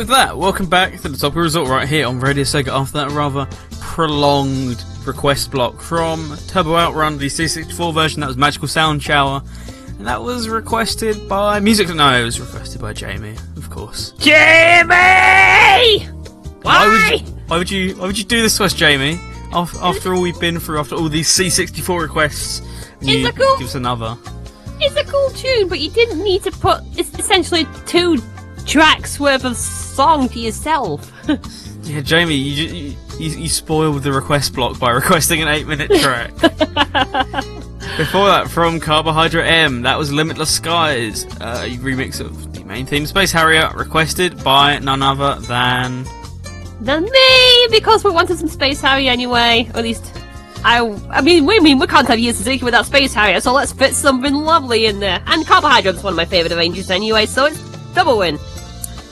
With that, welcome back to the Top of Resort right here on Radio Sega after that rather prolonged request block from Turbo Outrun, the C64 version. That was Magical Sound Shower. And that was requested by Music. No, it was requested by Jamie, of course. Jamie! Why would Why? you, why would you, why would you do this to us, Jamie? Af- After all we've been through, after all these C64 requests, you It's a cool- give us another. It's a cool tune, but you didn't need to put it's essentially two tracks worth of song to yourself. Yeah, Jamie, you, you, you, you spoiled the request block by requesting an eight minute track. Before that, from Carbohydrate M, that was Limitless Skies, uh, a remix of the main theme, Space Harrier, requested by none other than. Than me, because we wanted some Space Harrier anyway. Or at least, I. I mean, we mean we can't have Yu Suzuki without Space Harrier, so let's fit something lovely in there. And Carbohydrate's one of my favourite arrangements anyway, so it's double win.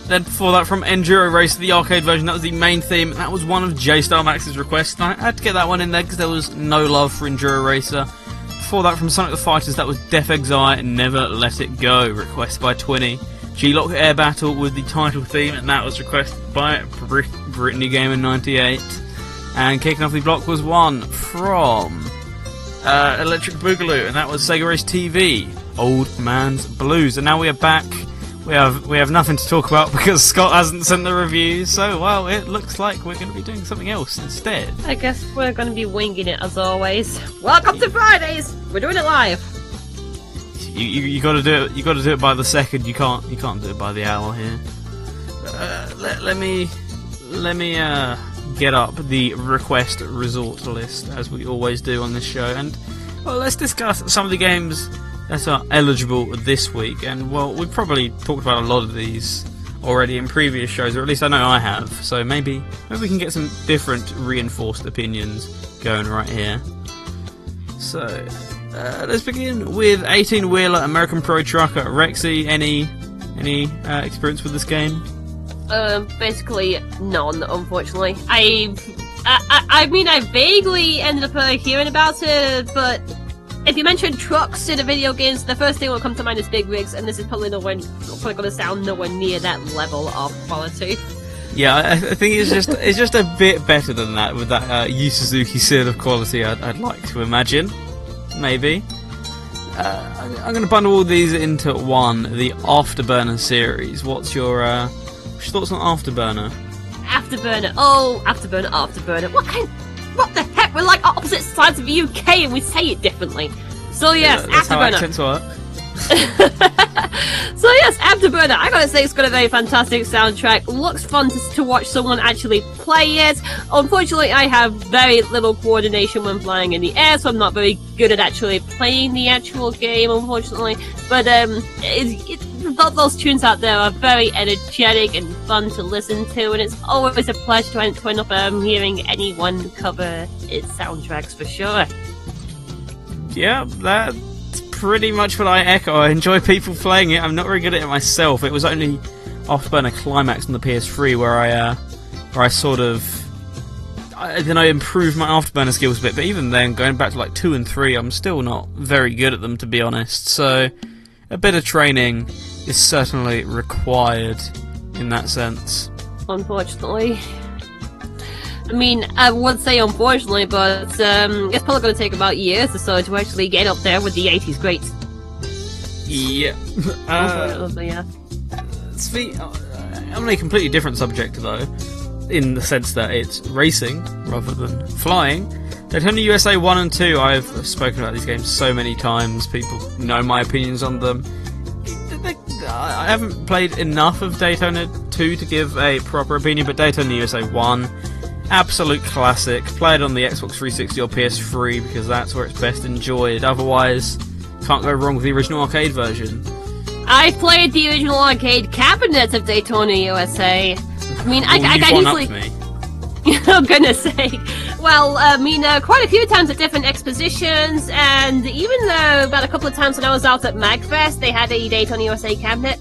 Then before that, from Enduro Racer, the arcade version, that was the main theme. That was one of J Star Max's requests. and I had to get that one in there because there was no love for Enduro Racer. Before that, from Sonic the Fighters, that was Def Exile and Never Let It Go, request by Twinny. G-LOC Air Battle with the title theme, and that was requested by Brit- Brittany Gamer 98. And kicking off the block was one from uh, Electric Boogaloo, and that was Sega Race TV, Old Man's Blues. And now we are back. We have we have nothing to talk about because Scott hasn't sent the review. So well, it looks like we're going to be doing something else instead. I guess we're going to be winging it as always. Welcome to Fridays! We're doing it live! You, you, you got to do it. You got to do it by the second. You can't you can't do it by the hour here. Uh, let, let me let me uh, get up the request resort list as we always do on this show, and well, let's discuss some of the games that are eligible this week. And well, we've probably talked about a lot of these already in previous shows, or at least I know I have. So maybe maybe we can get some different reinforced opinions going right here. So uh, let's begin with 18 wheeler American Pro Trucker Rexy. Any any uh, experience with this game? Um, basically none, unfortunately. I, I, I, I mean, I vaguely ended up uh, hearing about it, but if you mention trucks in the video games, the first thing that will come to mind is big rigs, and this is probably nowhere, probably going to sound nowhere near that level of quality. Yeah, I, I think it's just it's just a bit better than that with that uh, Yu Suzuki seal of quality. I'd, I'd like to imagine, maybe. Uh, I'm, I'm going to bundle all these into one. The Afterburner series. What's your uh, what's your thoughts on Afterburner? Afterburner. Oh, Afterburner, Afterburner. What kind? What the? We're like opposite sides of the UK and we say it differently. So yes, That's how accents work. So yes, Afterburner. I gotta say, it's got a very fantastic soundtrack. Looks fun to, to watch someone actually play it. Unfortunately, I have very little coordination when flying in the air, so I'm not very good at actually playing the actual game. Unfortunately, but um, it, it, th- those tunes out there are very energetic and fun to listen to, and it's always a pleasure to end, up um, hearing anyone cover its soundtracks for sure. Yeah, that's pretty much what I echo. I enjoy people playing it. I'm not very good at it myself. It was only Afterburner Climax on the PS3 where I, uh, where I sort of, I, then I improved my Afterburner skills a bit. But even then, going back to like two and three, I'm still not very good at them to be honest. So, a bit of training is certainly required in that sense. unfortunately. I mean, I would say unfortunately, but um, it's probably going to take about years or so to actually get up there with the 80s greats. Yeah. Uh, yeah. Spe- uh, on a completely different subject, though, in the sense that it's racing rather than flying. Daytona USA 1 and 2, I've spoken about these games so many times, people know my opinions on them. I haven't played enough of Daytona 2 to give a proper opinion, but Daytona USA 1, absolute classic. Play it on the Xbox 360 or PS3 because that's where it's best enjoyed. Otherwise, can't go wrong with the original arcade version. I played the original arcade cabinets of Daytona USA. I mean, I, Well, I, I usually. me. I'm gonna. Well, I mean, uh, quite a few times at different expositions, and even though about a couple of times when I was out at MagFest, they had a Daytona USA cabinet.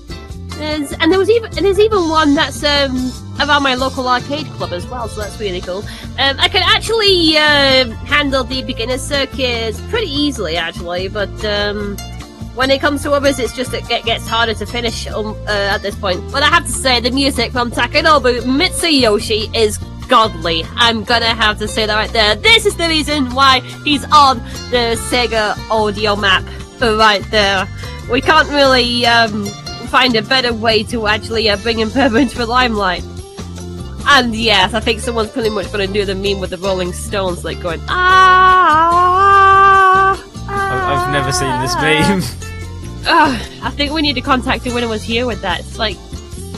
There's, and there was even and there's even one that's um, around my local arcade club as well, so that's really cool. Um, I can actually uh, handle the beginner circuits pretty easily, actually, but um, when it comes to others, it's just it get, gets harder to finish um, uh, at this point. But I have to say, the music from Takenobu Mitsuyoshi is godly. I'm gonna have to say that right there. This is the reason why he's on the Sega audio map right there. We can't really um, find a better way to actually uh, bring into the limelight. And yes, I think someone's pretty much gonna do the meme with the Rolling Stones, like going ah. I've, I've never seen this ah." meme. I think we need to contact him when he was here with that. It's like,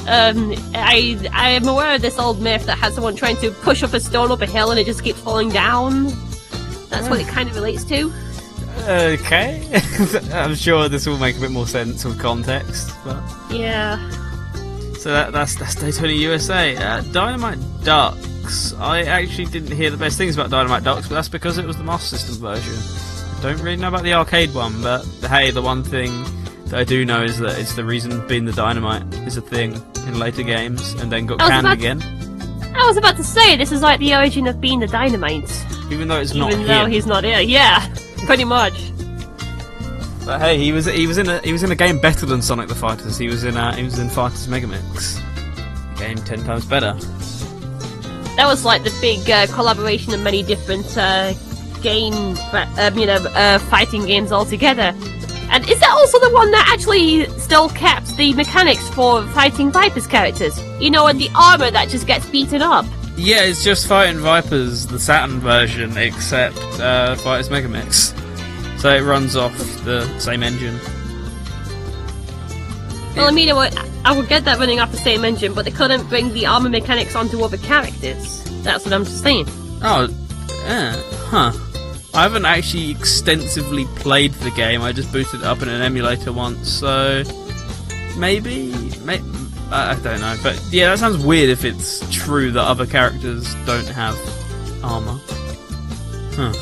um, I I am aware of this old myth that has someone trying to push up a stone up a hill and it just keeps falling down. That's what it kind of relates to. Okay. I'm sure this will make a bit more sense with context. But Yeah. so that, that's that's Daytona USA. Uh, Dynamite Dux. I actually didn't hear the best things about Dynamite Dux, but that's because it was the Master System version. I don't really know about the arcade one, but hey, the one thing that I do know is that it's the reason Bean the Dynamite is a thing in later games, and then got canned again. I was about to say this is like the origin of Bean the Dynamite, Even though it's not even though him. he's not here. Yeah, pretty much. But hey, he was he was in a he was in a game better than Sonic the Fighters. He was in uh, he was in Fighters Megamix. Game ten times better. That was like the big uh, collaboration of many different uh, game, uh, you know, uh, fighting games all together. And is that also the one that actually still kept the mechanics for fighting Viper's characters? You know, and the armor that just gets beaten up. Yeah, it's just Fighting Vipers, the Saturn version, except uh, Fighters Megamix. So it runs off the same engine. Well, I mean, I would, I would get that running off the same engine, but they couldn't bring the armor mechanics onto other characters. That's what I'm just saying. Oh, yeah, huh. I haven't actually extensively played the game. I just booted it up in an emulator once, so maybe, may I don't know. But yeah, that sounds weird if it's true that other characters don't have armor. Huh.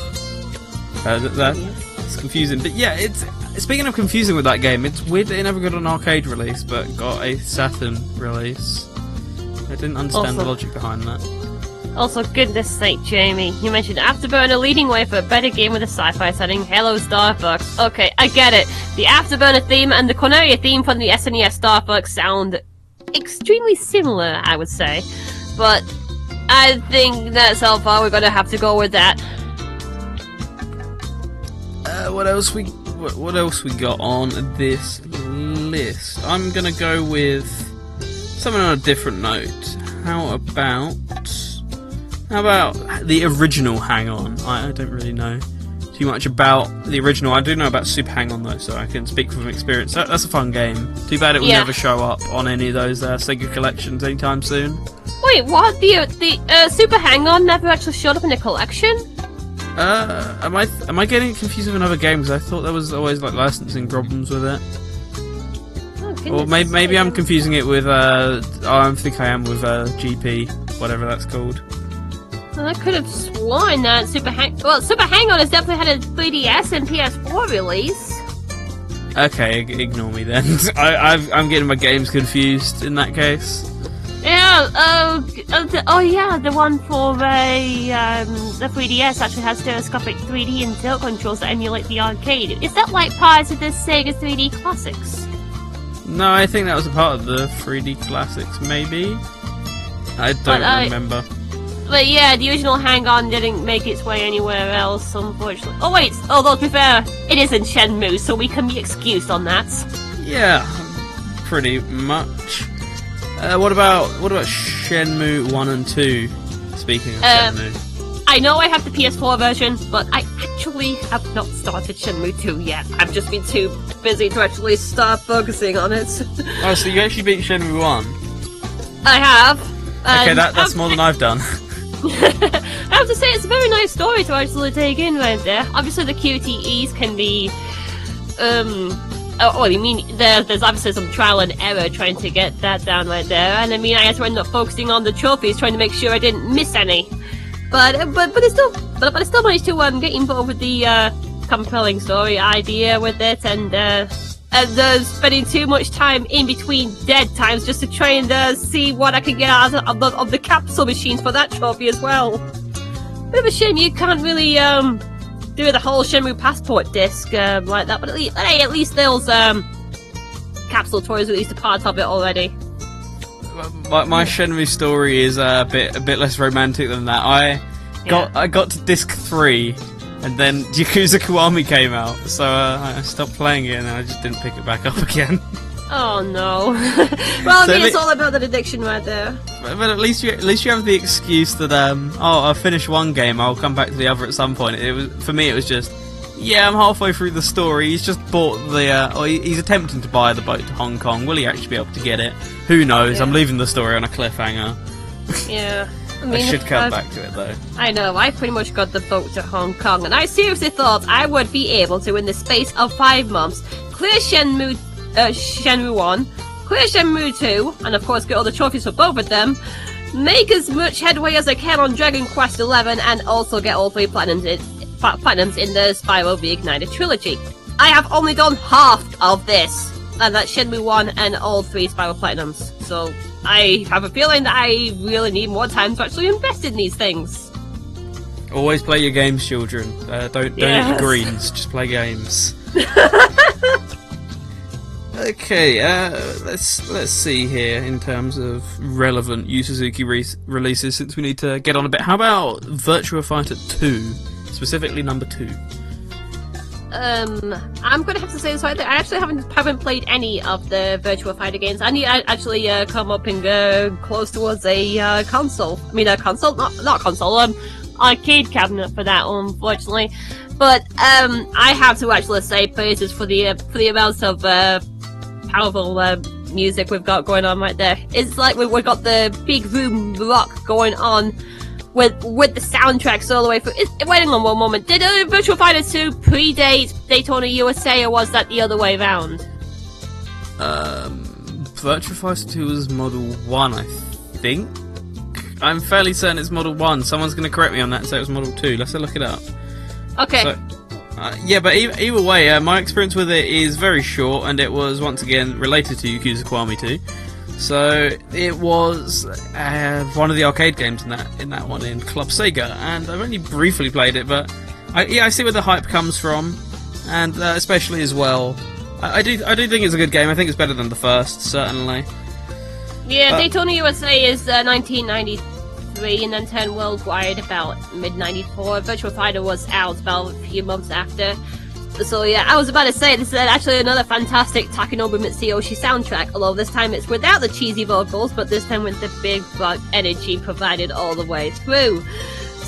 Uh, th- that's confusing. But yeah, it's speaking of confusing with that game. It's weird that it never got an arcade release, but got a Saturn release. I didn't understand the logic behind that. Also, goodness sake, Jamie, you mentioned Afterburner leading way for a better game with a sci-fi setting. Hello, Star Fox. Okay, I get it. The Afterburner theme and the Corneria theme from the SNES Star Fox sound extremely similar, I would say. But I think that so far we're gonna have to go with that. Uh, what else we what, what else we got on this list? I'm gonna go with something on a different note. how about how about the original Hang On? I, I don't really know too much about the original. I do know about Super Hang On though, so I can speak from experience. That, that's a fun game. Too bad it will Yeah. never show up on any of those uh, Sega collections anytime soon. Wait, what? The the uh, Super Hang On never actually showed up in a collection? Uh, am I am I getting confused with another game? Because I thought there was always like licensing problems with it. Oh, Or maybe, maybe. I'm confusing it with. Uh, oh, I think I am with uh, GP, whatever that's called. I could have sworn that Super Hang. Well, Super Hang On has definitely had a 3DS and PS4 release. Okay, ignore me then. I, I've, I'm getting my games confused in that case. Yeah. Oh. Oh, the, oh yeah. The one for a um, the 3DS actually has stereoscopic 3D and tilt controls that emulate the arcade. Is that like part of the Sega 3D Classics? No, I think that was a part of the 3D classics, maybe. I don't But I- remember. But yeah, the original Hang On didn't make its way anywhere else, unfortunately. Oh wait, although to be fair, it is in Shenmue, so we can be excused on that. Yeah, pretty much. Uh, what about what about Shenmue one and two? Speaking of Um, Shenmue, I know I have the PS4 version, but I actually have not started Shenmue 2 yet. I've just been too busy to actually start focusing on it. oh, so you actually beat Shenmue one? I have. Okay, that, that's more than I've done. I have to say, it's a very nice story to actually take in right there. Obviously, the QTEs can be, um, oh, I mean, there, there's obviously some trial and error trying to get that down right there, and I mean, I to end up focusing on the trophies, trying to make sure I didn't miss any. But, uh, but, but it's still, but, but I still managed to um, get involved with the uh, compelling story idea with it, and uh, and uh, spending too much time in between dead times just to try and uh, see what I can get out of the, of the capsule machines for that trophy as well. Bit of a shame you can't really um do the whole Shenmue passport disc um, like that, but at least, hey, at least those um capsule toys at least a part of it already. my, my Shenmue story is uh, a bit a bit less romantic than that. I got I got to disc three, and then Yakuza Kiwami came out, so uh, I stopped playing it, and I just didn't pick it back up again. Oh no. well, I So mean, it's all about the addiction right there. but, but at least you at least you have the excuse that um oh I'll finish one game, I'll come back to the other at some point. It was for me it was just. Yeah, I'm halfway through the story. He's just bought the, uh, or he's attempting to buy the boat to Hong Kong. Will he actually be able to get it? Who knows? I'm leaving the story on a cliffhanger. Yeah. I, I should come I've- back to it though. I know, I pretty much got the boat to Hong Kong, and I seriously thought I would be able to, in the space of five months, clear Shenmue, uh, Shenmue 1, clear Shenmue 2, and of course get all the trophies for both of them, make as much headway as I can on Dragon Quest XI, and also get all three platinums in, pla- platinums in the Spyro Reignited trilogy. I have only done half of this, and that's Shenmue 1 and all three Spyro Platinums. So I have a feeling that I really need more time to actually invest in these things. Always play your games, children. Uh, don't don't eat Yes. your greens. Just play games. okay, uh, let's let's see here in terms of relevant Yu Suzuki re- releases. Since we need to get on a bit, how about Virtua Fighter Two, specifically number two? Um, I'm gonna have to say this right there. I actually haven't haven't played any of the Virtua Fighter games. I need to actually uh, come up and go close towards a uh, console. I mean, a console, not not console, um, arcade cabinet for that, unfortunately. But um, I have to actually say praises for the uh, for the amount of uh, powerful uh, music we've got going on right there. It's like we've, got the big room rock going on with with the soundtracks all the way through. It, wait on one moment. Did uh, Virtua Fighter 2 predate Daytona USA, or was that the other way around? Um, Virtua Fighter Two was Model One, I think. I'm fairly certain it's Model One. Someone's going to correct me on that and say it was Model Two. Let's look it up. Okay. So, uh, yeah, but either, either way, uh, my experience with it is very short, and it was once again related to Yakuza Kiwami 2. So it was uh, one of the arcade games in that in that one in Club Sega, and I've only briefly played it, but I, yeah, I see where the hype comes from, and uh, especially as well, I, I, do I do think it's a good game. I think it's better than the first, certainly. Yeah, but, Daytona USA is uh, 1990. 3 and then turned worldwide about mid 94. Virtua Fighter was out about a few months after. So yeah, I was about to say this is actually another fantastic Takenobu Mitsuyoshi soundtrack, although this time it's without the cheesy vocals, but this time with the big black energy provided all the way through.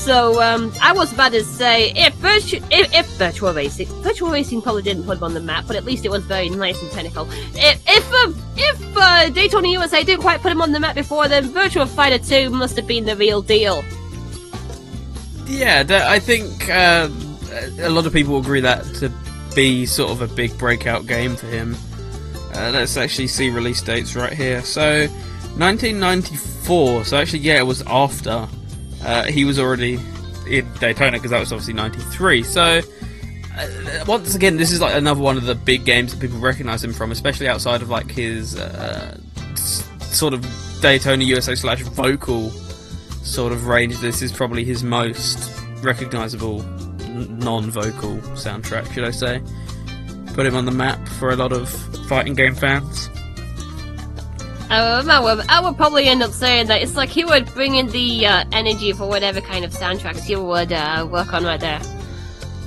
So um, I was about to say if virtu- if, if Virtua Racing Virtua Racing probably didn't put them on the map, but at least it was very nice and technical. If if uh, if uh, Daytona USA didn't quite put them on the map before, then Virtua Fighter 2 must have been the real deal. Yeah, I think uh, a lot of people agree that to be sort of a big breakout game for him. Uh, let's actually see release dates right here. So, 1994. So actually, yeah, it was after uh, he was already in Daytona because that was obviously 93. So. Uh, once again, this is like another one of the big games that people recognize him from, especially outside of like his uh, s- sort of Daytona USA slash vocal sort of range. This is probably his most recognizable n- non-vocal soundtrack, should I say? Put him on the map for a lot of fighting game fans. Um, I would, I would probably end up saying that it's like he would bring in the uh, energy for whatever kind of soundtracks you would uh, work on right there.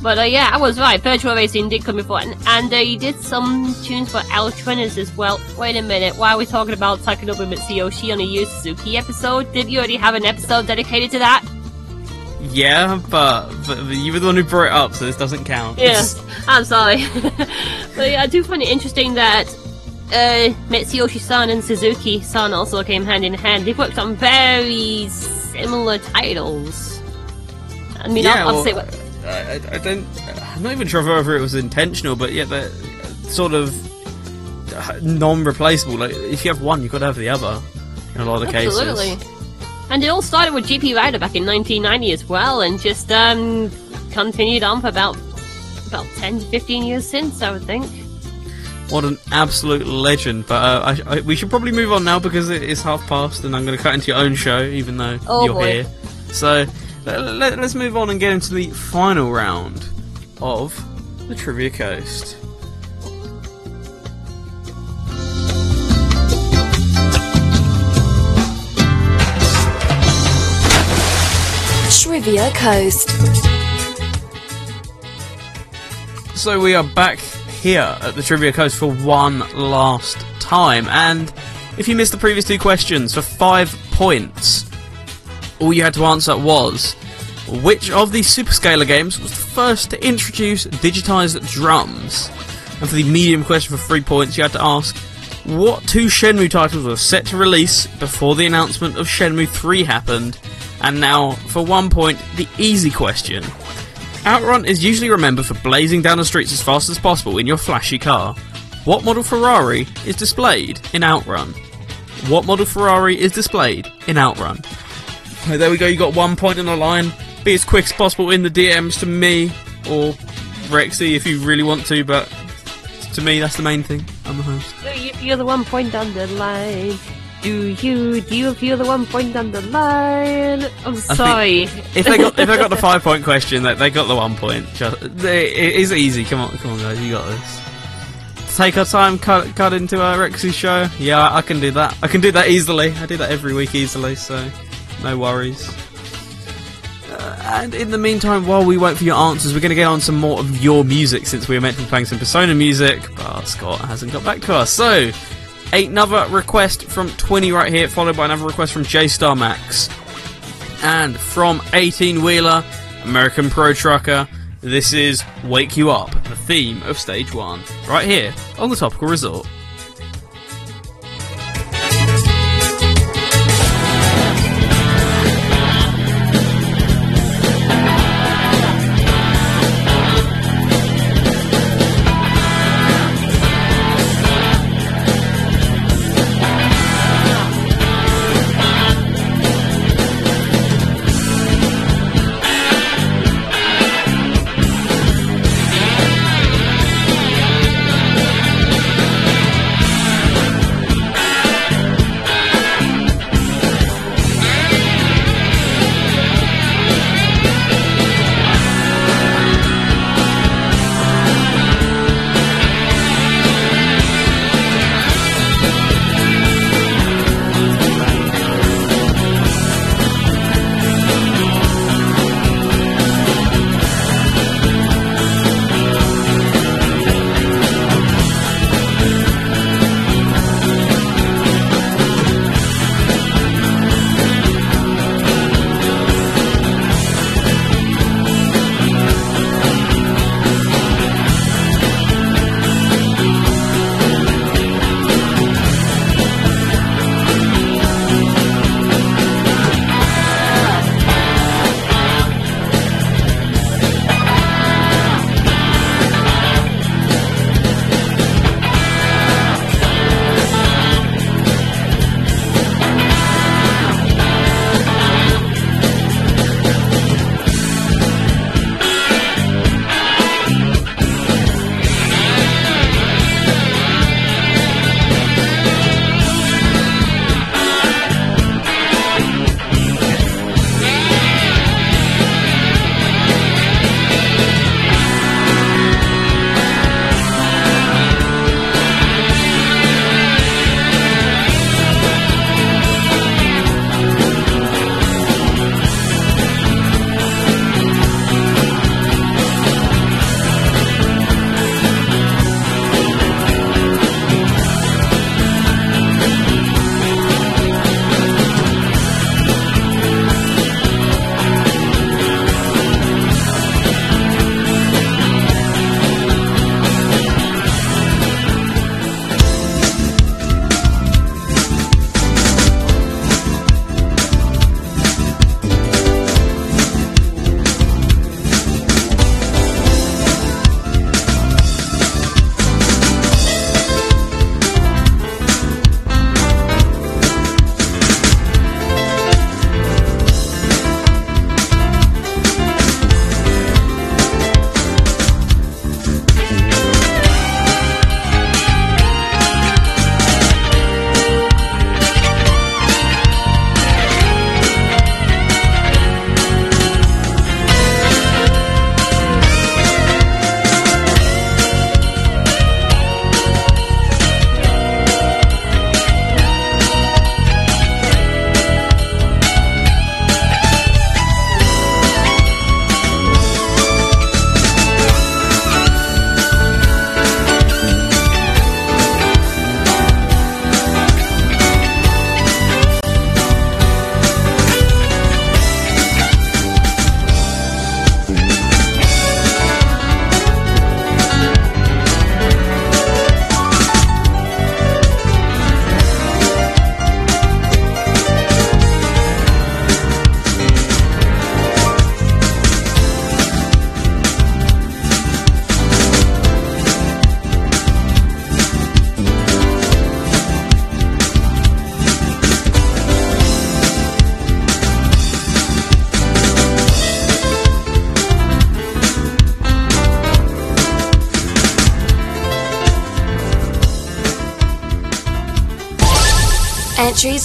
But uh, yeah, I was right. Virtua Racing did come before, and, and uh, he did some tunes for OutRunners as well. Wait a minute, why are we talking about Takenobu Mitsuyoshi on a Yu Suzuki episode? Did you already have an episode dedicated to that? Yeah, but, but you were the one who brought it up, so this doesn't count. Yeah, I'm sorry. but yeah, I do find it interesting that uh, Mitsuyoshi-san and Suzuki-san also came hand in hand. They've worked on very similar titles. I mean, yeah, I'll, I'll well, say what. I, I don't. I'm not even sure whether it was intentional, but yeah, they're sort of non-replaceable. Like if you have one, you've got to have the other. In a lot of cases. Absolutely. cases. And it all started with GP Rider back in 1990 as well, and just um, continued on for about about 10 to 15 years since, I would think. What an absolute legend! But uh, I, I, we should probably move on now because it is half past, and I'm going to cut into your own show, even though Oh, you're boy. here. So let, us move on and get into the final round of the Trivia Coast. Trivia Coast. So we are back here at the Trivia Coast for one last time, and if you missed the previous two questions for five points, all you had to answer was which of the Super Scaler games was the first to introduce digitized drums? And for the medium question for three points, you had to ask what two Shenmue titles were set to release before the announcement of Shenmue 3 happened? And now, for one point, the easy question. Outrun is usually remembered for blazing down the streets as fast as possible in your flashy car. What model Ferrari is displayed in Outrun? What model Ferrari is displayed in Outrun? Okay, there we go, you got one point on the line. Be as quick as possible in the DMs to me or Rexy if you really want to, but to me, that's the main thing. I'm the host. Do You're the one point on the line? Do you? Do you feel the one point on the line? I'm sorry. If they got if they got the five point question, they, they got the one point. They, it is easy. Come on, come on, guys, you got this. Take our time, cut cut into our Rexy's show. Yeah, I can do that. I can do that easily. I do that every week easily, so no worries. Uh, and in the meantime, while we wait for your answers, we're going to get on some more of your music since we were meant to be playing some Persona music, but Scott hasn't got back to us. So, another request from Twinny right here, followed by another request from J Star Max. And from 18 Wheeler, American Pro Trucker, this is Wake You Up, the theme of Stage 1, right here on the Topical Resort.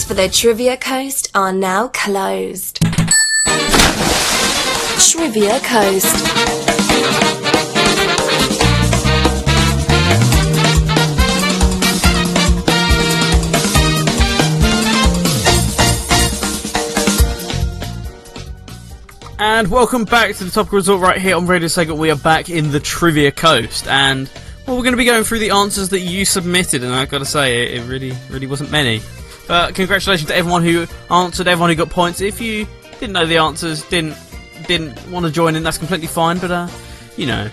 For the Trivia Coast are now closed. Trivia Coast. And welcome back to the Topical Resort right here on Radio Sega. We are back in the Trivia Coast, and well, we're going to be going through the answers that you submitted, and I've got to say, it, it really, really wasn't many. But congratulations to everyone who answered, everyone who got points. If you didn't know the answers, didn't didn't want to join in, that's completely fine. But uh, you know,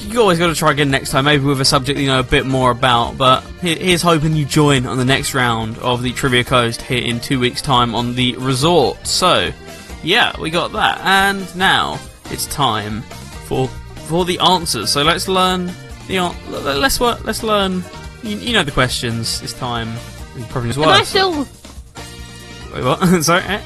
you always got to try again next time, maybe with a subject you know a bit more about. But here- here's hoping you join on the next round of the Trivia Coast here in two weeks' time on the resort. So, yeah, we got that, and now it's time for for the answers. So let's learn the let's let's learn. You, you know the questions this time. Probably as well. Am I still? Wait, what? Sorry. Eh?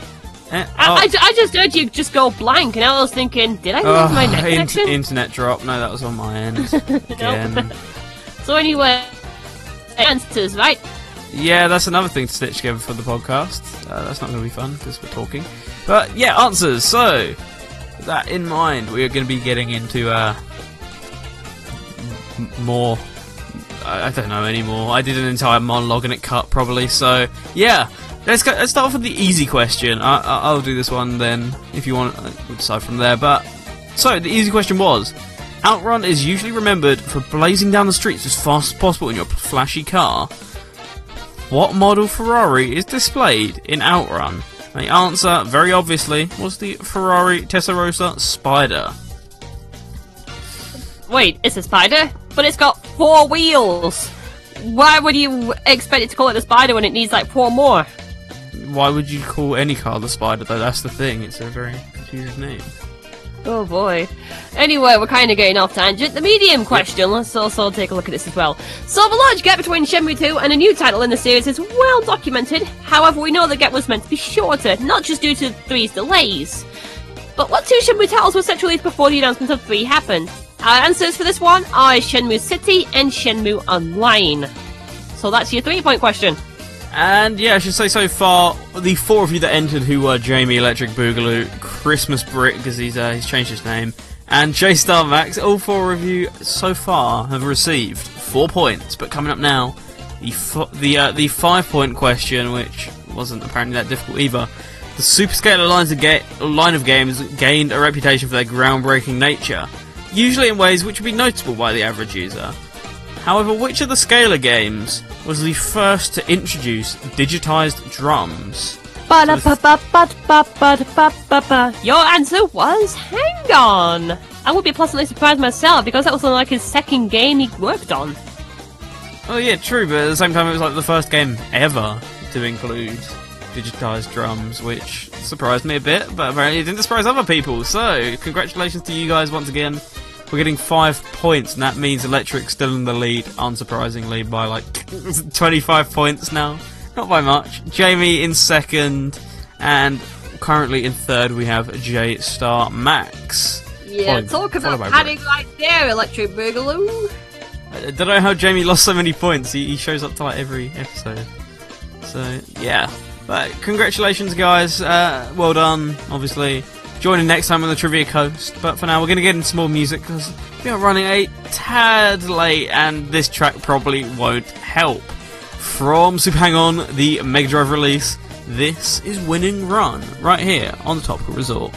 Eh? I, Oh. I, ju- I just heard you just go blank, and I was thinking, did I lose my Oh, net int- connection? internet drop. No, that was on my end again. So anyway, answers, right? yeah, that's another thing to stitch together for the podcast. Uh, that's not going to be fun because we're talking. But yeah, answers. So with that in mind, we are going to be getting into uh, m- more. I, don't know anymore. I did an entire monologue and it cut probably. So yeah, let's go. Let's start off with the easy question. I, I, I'll do this one then if you want. uh, We'll decide from there. But so the easy question was. Outrun is usually remembered for blazing down the streets as fast as possible in your flashy car. What model Ferrari is displayed in Outrun? And the answer, very obviously, was the Ferrari Testarossa Spider. Wait, it's a spider, but it's got four wheels. Why would you expect it to call it a spider when it needs like four more? Why would you call any car the Spider, though? That's the thing. It's a very confusing name. Oh boy. Anyway, we're kind of getting off tangent. The medium question, let's also take a look at this as well. So, the large gap between Shenmue 2 and a new title in the series is well documented. However, we know the gap was meant to be shorter, not just due to 3's delays. But what two Shenmue titles were set to release before the announcement of 3 happened? Our answers for this one are Shenmue City and Shenmue Online. So that's your three point question. And yeah, I should say so far, the four of you that entered who were Jamie Electric Boogaloo, Christmas Brick, because he's, uh, he's changed his name, and J Star Max, all four of you so far have received four points. But coming up now, the the uh, the five point question, which wasn't apparently that difficult either. The Super Scaler lines of ga- line of games gained a reputation for their groundbreaking nature, usually in ways which would be notable by the average user. However, which of the Scaler games was the first to introduce digitized drums? Your answer was Hang On! I would be pleasantly surprised myself because that was like his second game he worked on. Oh yeah, true, but at the same time it was like the first game ever to include digitized drums, which surprised me a bit, but apparently it didn't surprise other people. So, congratulations to you guys once again. We're getting five points, and that means Electric's still in the lead, unsurprisingly, by like 25 points now. Not by much. Jamie in second, and currently in third we have J Star Max. Yeah, Followed- talk about padding right there, Electric Boogaloo. I don't know how Jamie lost so many points. He, he shows up to like every episode. So yeah, but congratulations, guys. Uh, well done. Obviously, join in next time on the Trivia Coast. But for now, we're gonna get into more music because we are running a tad late, and this track probably won't help. From Super Hang On, the Mega Drive release, this is Winning Run right here on the Topical Resort.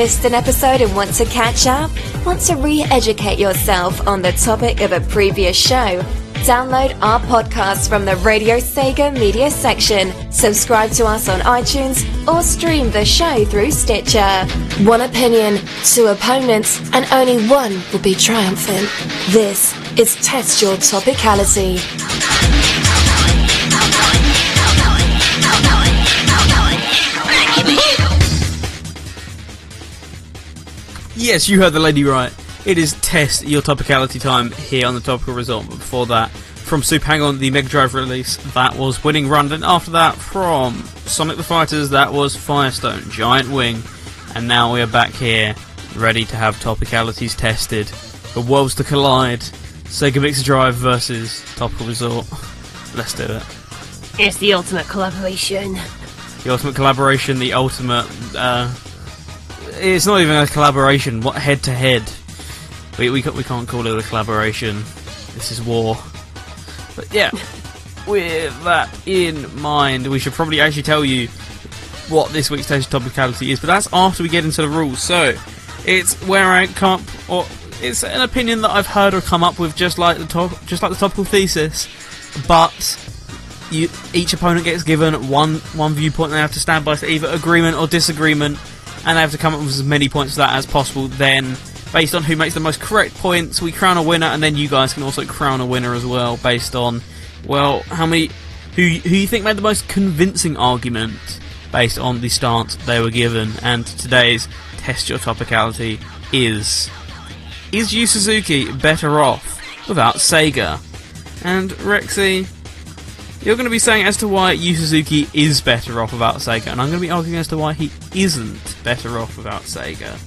Missed an episode and want to catch up? Want to re educate yourself on the topic of a previous show? Download our podcast from the Radio Sega media section, subscribe to us on iTunes, or stream the show through Stitcher. One opinion, two opponents, and only one will be triumphant. This is Test Your Topicality. Yes, you heard the lady right. It is test your topicality time here on the Topical Resort. But before that, from Super Hang On, the Mega Drive release, that was Winning Run. Then after that, from Sonic the Fighters, that was Firestone, Giant Wing. And now we are back here, ready to have topicalities tested. The worlds to collide. Sega Mixer Drive versus Topical Resort. Let's do it. It's the ultimate collaboration. The ultimate collaboration, the ultimate. Uh, it's not even a collaboration. What head to head? We we we can't call it a collaboration. This is war. But yeah, with that in mind, we should probably actually tell you what this week's test topicality is. But that's after we get into the rules. So it's where I come up, or it's an opinion that I've heard or come up with, just like the top, just like the topical thesis, but you, each opponent gets given one one viewpoint. and They have to stand by either agreement or disagreement, and they have to come up with as many points for that as possible. Then, based on who makes the most correct points, we crown a winner, and then you guys can also crown a winner as well, based on well how many who who you think made the most convincing argument based on the stance they were given. And today's test your topicality is is Yu Suzuki better off without Sega? And Rexy, you're going to be saying as to why Yu Suzuki is better off without Sega, and I'm going to be arguing as to why he isn't better off without Sega.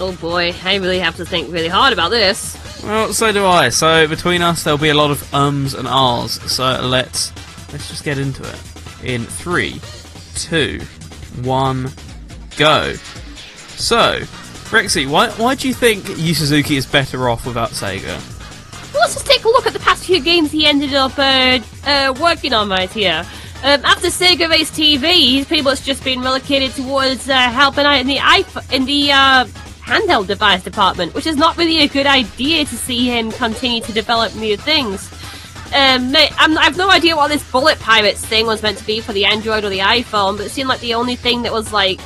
Oh boy, I really have to think really hard about this. Well, so do I. So between us, there'll be a lot of ums and ahs. So let's let's just get into it. In three, two, one, go. So, Rexy, why why do you think Yu Suzuki is better off without Sega? Let's just take a look at the past few games he ended up uh, uh, working on right here. Um, after Sega Race TV, he's pretty much just been relocated towards uh, helping out in the iPhone, in the uh, handheld device department, which is not really a good idea to see him continue to develop new things. Um, I'm, I've no idea what this Bullet Pirates thing was meant to be for the Android or the iPhone, but it seemed like the only thing that was like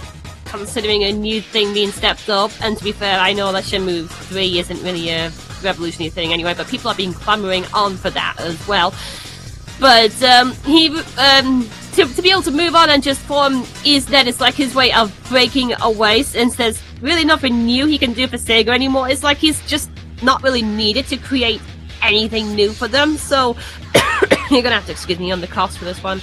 considering a new thing being stepped up. And to be fair, I know that Shenmue 3 isn't really a revolutionary thing anyway, but people have been clamoring on for that as well. But um, he, um, to, to be able to move on and just form YS Net it's like his way of breaking away, since there's really nothing new he can do for Sega anymore. It's like he's just not really needed to create anything new for them. So you're gonna have to excuse me on the cost for this one.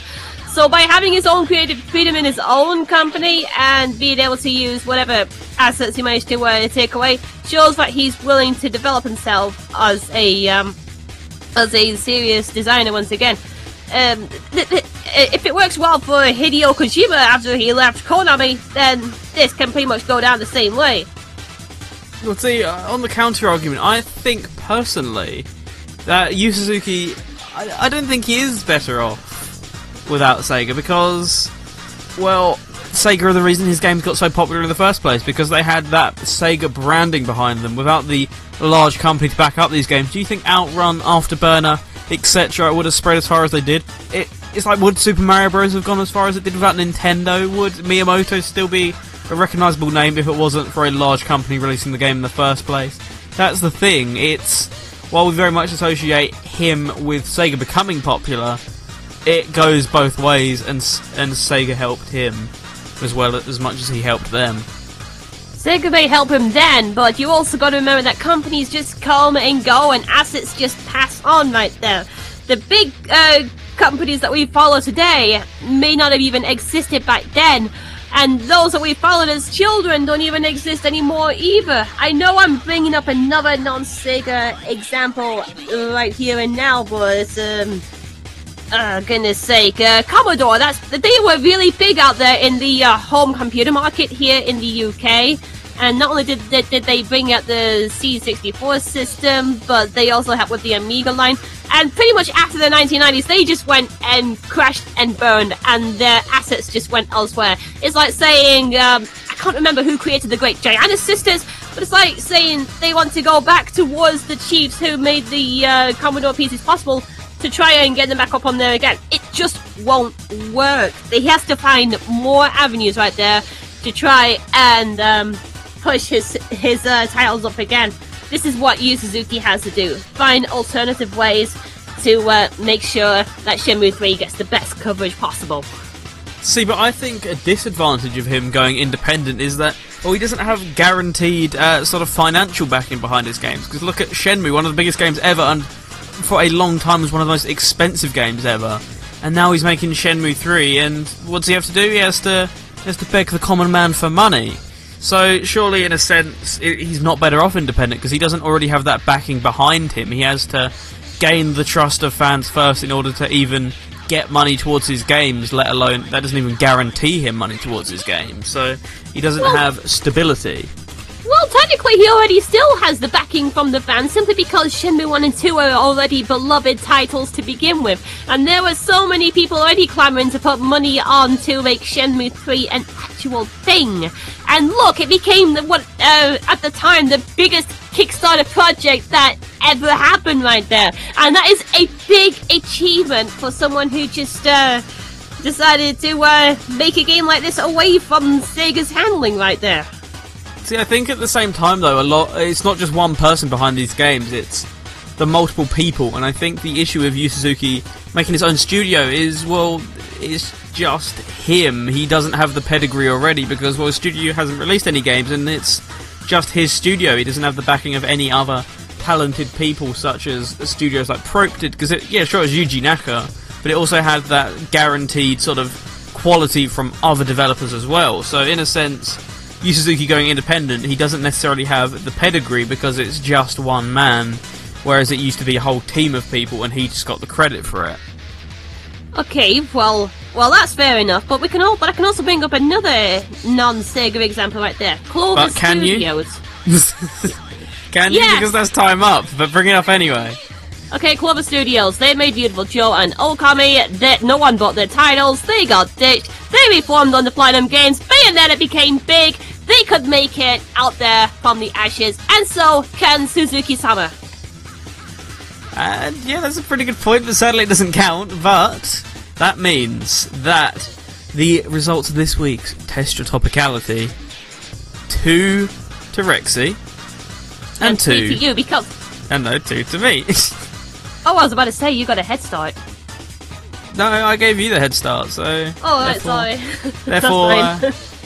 So by having his own creative freedom in his own company and being able to use whatever assets he managed to uh, take away shows that he's willing to develop himself as a um, as a serious designer once again. Um, th- th- if it works well for Hideo Kojima after he left Konami, then this can pretty much go down the same way. Well, see, uh, on the counter argument, I think personally that Yu Suzuki, I, I don't think he is better off without Sega because, well, Sega are the reason his games got so popular in the first place because they had that Sega branding behind them. Without the large company to back up these games, do you think Outrun, Afterburner, etc., would have spread as far as they did? It, it's like would Super Mario Bros. have gone as far as it did without Nintendo? Would Miyamoto still be a recognisable name if it wasn't for a large company releasing the game in the first place? That's the thing. It's while we very much associate him with Sega becoming popular, it goes both ways, and and Sega helped him as well as much as he helped them. Sega may help him then, but you also got to remember that companies just come and go and assets just pass on right there. The big uh, companies that we follow today may not have even existed back then, and those that we followed as children don't even exist anymore either. I know I'm bringing up another non-Sega example right here and now, but um, uh, goodness sake, uh, Commodore, that's, they were really big out there in the uh, home computer market here in the UK. And not only did they, did they bring out the C64 system, but they also helped with the Amiga line. And pretty much after the 1990s, they just went and crashed and burned, and their assets just went elsewhere. It's like saying, um, I can't remember who created the Great Giana Sisters, but it's like saying they want to go back towards the chiefs who made the uh, Commodore pieces possible to try and get them back up on there again. It just won't work. He has to find more avenues right there to try and um, push his his uh, titles up again. This is what Yu Suzuki has to do: find alternative ways to uh, make sure that Shenmue 3 gets the best coverage possible. See, but I think a disadvantage of him going independent is that, well, he doesn't have guaranteed uh, sort of financial backing behind his games. Because look at Shenmue, one of the biggest games ever, and for a long time was one of the most expensive games ever. And now he's making Shenmue 3, and what does he have to do? He has to, he has to beg the common man for money. So surely, in a sense, i he's not better off independent because he doesn't already have that backing behind him. He has to gain the trust of fans first in order to even get money towards his games, let alone that doesn't even guarantee him money towards his games. So he doesn't have stability. Well, technically, he already still has the backing from the fans simply because Shenmue 1 and 2 are already beloved titles to begin with. And there were so many people already clamoring to put money on to make Shenmue 3 an actual thing. And look, it became the, what, uh, at the time, the biggest Kickstarter project that ever happened right there. And that is a big achievement for someone who just, uh, decided to, uh, make a game like this away from Sega's handling right there. See, I think at the same time though, a lot it's not just one person behind these games; it's the multiple people. And I think the issue with Yu Suzuki making his own studio is well, it's just him. He doesn't have the pedigree already because well, his studio hasn't released any games, and it's just his studio. He doesn't have the backing of any other talented people such as studios like Prope did. Because yeah, sure, it was Yuji Naka, but it also had that guaranteed sort of quality from other developers as well. So in a sense. Yu Suzuki going independent, he doesn't necessarily have the pedigree because it's just one man, whereas it used to be a whole team of people and he just got the credit for it. Okay, well, well, that's fair enough. But we can all, but I can also bring up another non-Sega example right there. Clover But can you? Studios. Can you? Yes! Because that's time up, but bring it up anyway. Okay, Clover Studios. They made Beautiful Joe and Okami. That no one bought their titles. They got ditched. They reformed on the Platinum Games. Bayonetta became big. They could make it out there from the ashes, and so can Suzuki-sama. And yeah, that's a pretty good point, but sadly it doesn't count. But that means that the results of this week's Test Your Topicality two to Rexy and, three two to you because. and no two to me. Oh, I was about to say you got a head start. no, I gave you the head start, so Oh, right, therefore- sorry. Therefore, uh,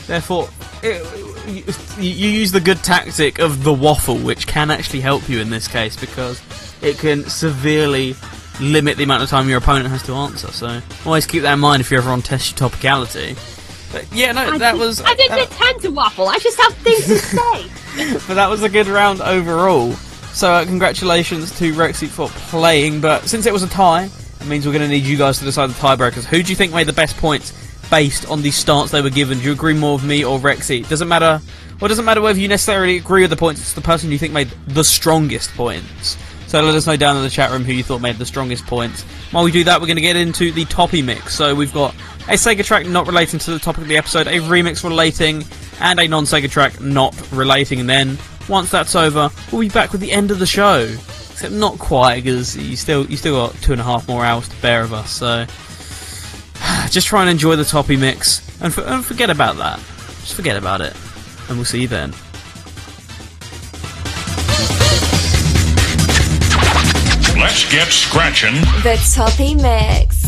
therefore, it, you, you use the good tactic of the waffle, which can actually help you in this case because it can severely limit the amount of time your opponent has to answer. So always keep that in mind if you're ever on test your topicality. But yeah, no, I that did- was. I didn't intend to waffle. I just have things to say. but that was a good round overall. So uh, congratulations to Rexy for playing. But since it was a tie, it means we're going to need you guys to decide the tiebreakers. Who do you think made the best points based on the stance they were given? Do you agree more with me or Rexy? Doesn't matter. Well, it doesn't matter whether you necessarily agree with the points. It's the person you think made the strongest points. So let us know down in the chat room who you thought made the strongest points. While we do that, we're going to get into the toppy mix. So we've got a Sega track not relating to the topic of the episode, a remix relating, and a non-Sega track not relating. And then once that's over, we'll be back with the end of the show. Except not quite, because you still you still got two and a half more hours to bear of us. So just try and enjoy the toppy mix, and, for, and forget about that. Just forget about it, and we'll see you then. Let's get scratching. The Toppy Mix.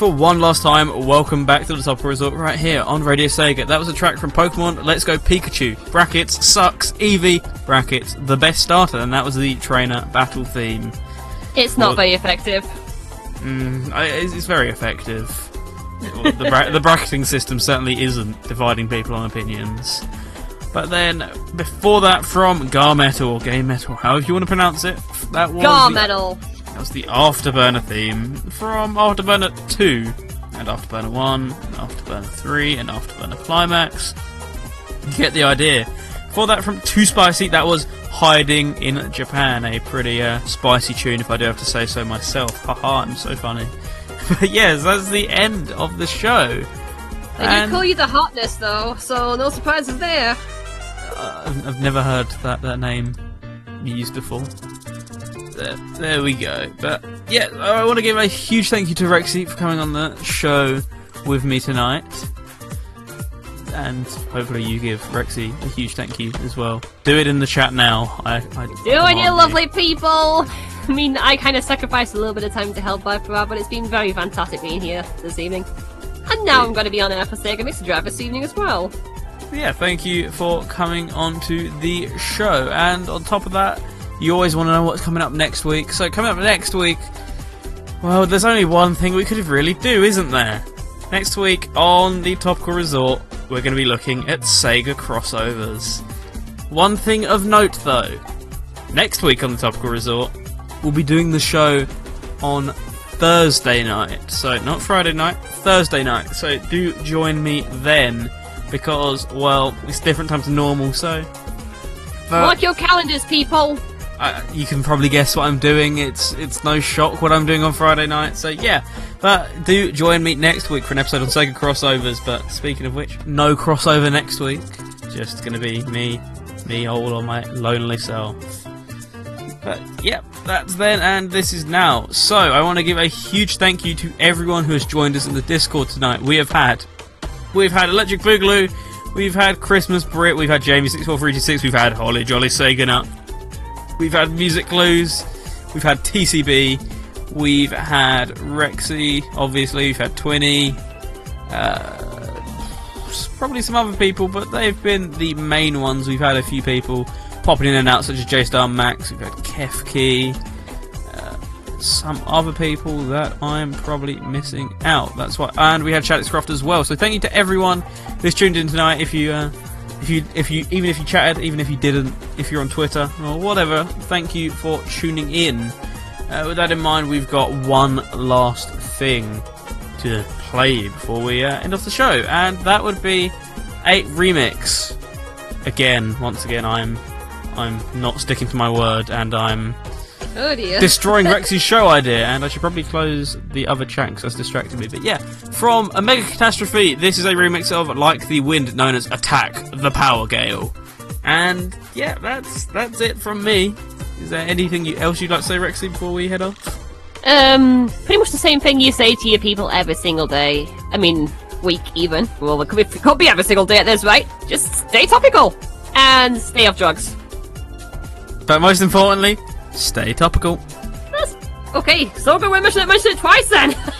For one last time, welcome back to the Topical Resort right here on Radio Sega. That was a track from Pokemon Let's Go Pikachu. Brackets sucks Eevee. Brackets the best starter, and that was the trainer battle theme. It's not Well- very effective. Mm, it's, it's very effective. The, bra- the bracketing system certainly isn't dividing people on opinions. But then, before that, from Gar Metal or Game Metal, however you want to pronounce it, that was Gar metal. That was the Afterburner theme from Afterburner 2, and Afterburner 1, and Afterburner 3, and Afterburner Climax. You get the idea. For that, from Too Spicy, that was Hiding in Japan, a pretty uh, spicy tune, if I do have to say so myself. Haha, I'm so funny. But yes, that's the end of the show. They And- do call you the hotness, though, so no surprises there. Uh, I've I've never heard that, that name used before. There, there we go. But yeah, I want to give a huge thank you to Rexy for coming on the show with me tonight. And hopefully you give Rexy a huge thank you as well. Do it in the chat now. I, I Doing demand you lovely people! I mean, I kind of sacrificed a little bit of time to help out, but it's been very fantastic being here this evening. And now I'm going to be on air for Sega Mixer Drive this evening as well. yeah, thank you for coming on to the show. And on top of that, you always want to know what's coming up next week. So coming up next week, well, there's only one thing we could really do, isn't there? Next week on the Topical Resort, we're going to be looking at Sega crossovers. One thing of note, though, next week on the Topical Resort, we'll be doing the show on Thursday night. So, not Friday night, Thursday night. So, do join me then because, well, it's different time to normal, so. Mark your calendars, people! I, you can probably guess what I'm doing. It's it's no shock what I'm doing on Friday night. So yeah, but do join me next week for an episode on Sega crossovers. But speaking of which, no crossover next week. Just gonna be me, me all on my lonely self. But yep, that's then and this is now. So I want to give a huge thank you to everyone who has joined us in the Discord tonight. We have had, we've had Electric Boogaloo, we've had Christmas Brit, we've had Jamie six four three two six, we've had Holly Jolly Sega Nut, we've had Music Clues, we've had TCB, we've had Rexy, obviously, we've had Twinny, uh, probably some other people, but they've been the main ones. We've had a few people popping in and out, such as J Star Max, we've had Kefkey, uh, some other people that I'm probably missing out. That's why, and we had Chatix Croft as well. So thank you to everyone who's tuned in tonight. If you, uh, if you, if you, even if you chatted, even if you didn't, if you're on Twitter or whatever, thank you for tuning in. Uh, with that in mind, we've got one last thing to play before we uh, end off the show, and that would be a remix. Again, once again, I'm I'm not sticking to my word, and I'm Oh dear. destroying Rex's show idea, and I should probably close the other chat because that's distracted me. But yeah, from a mega catastrophe, this is a remix of "Like the Wind," known as "Attack the Power Gale." And yeah, that's that's it from me. Is there anything you, else you'd like to say, Rexy, before we head off? Um, pretty much the same thing you say to your people every single day. I mean, week even. Well, it could be, it could be every single day at this rate. Just stay topical and stay off drugs. But most importantly, stay topical. Okay, so good. We mentioned it, mentioned it twice then.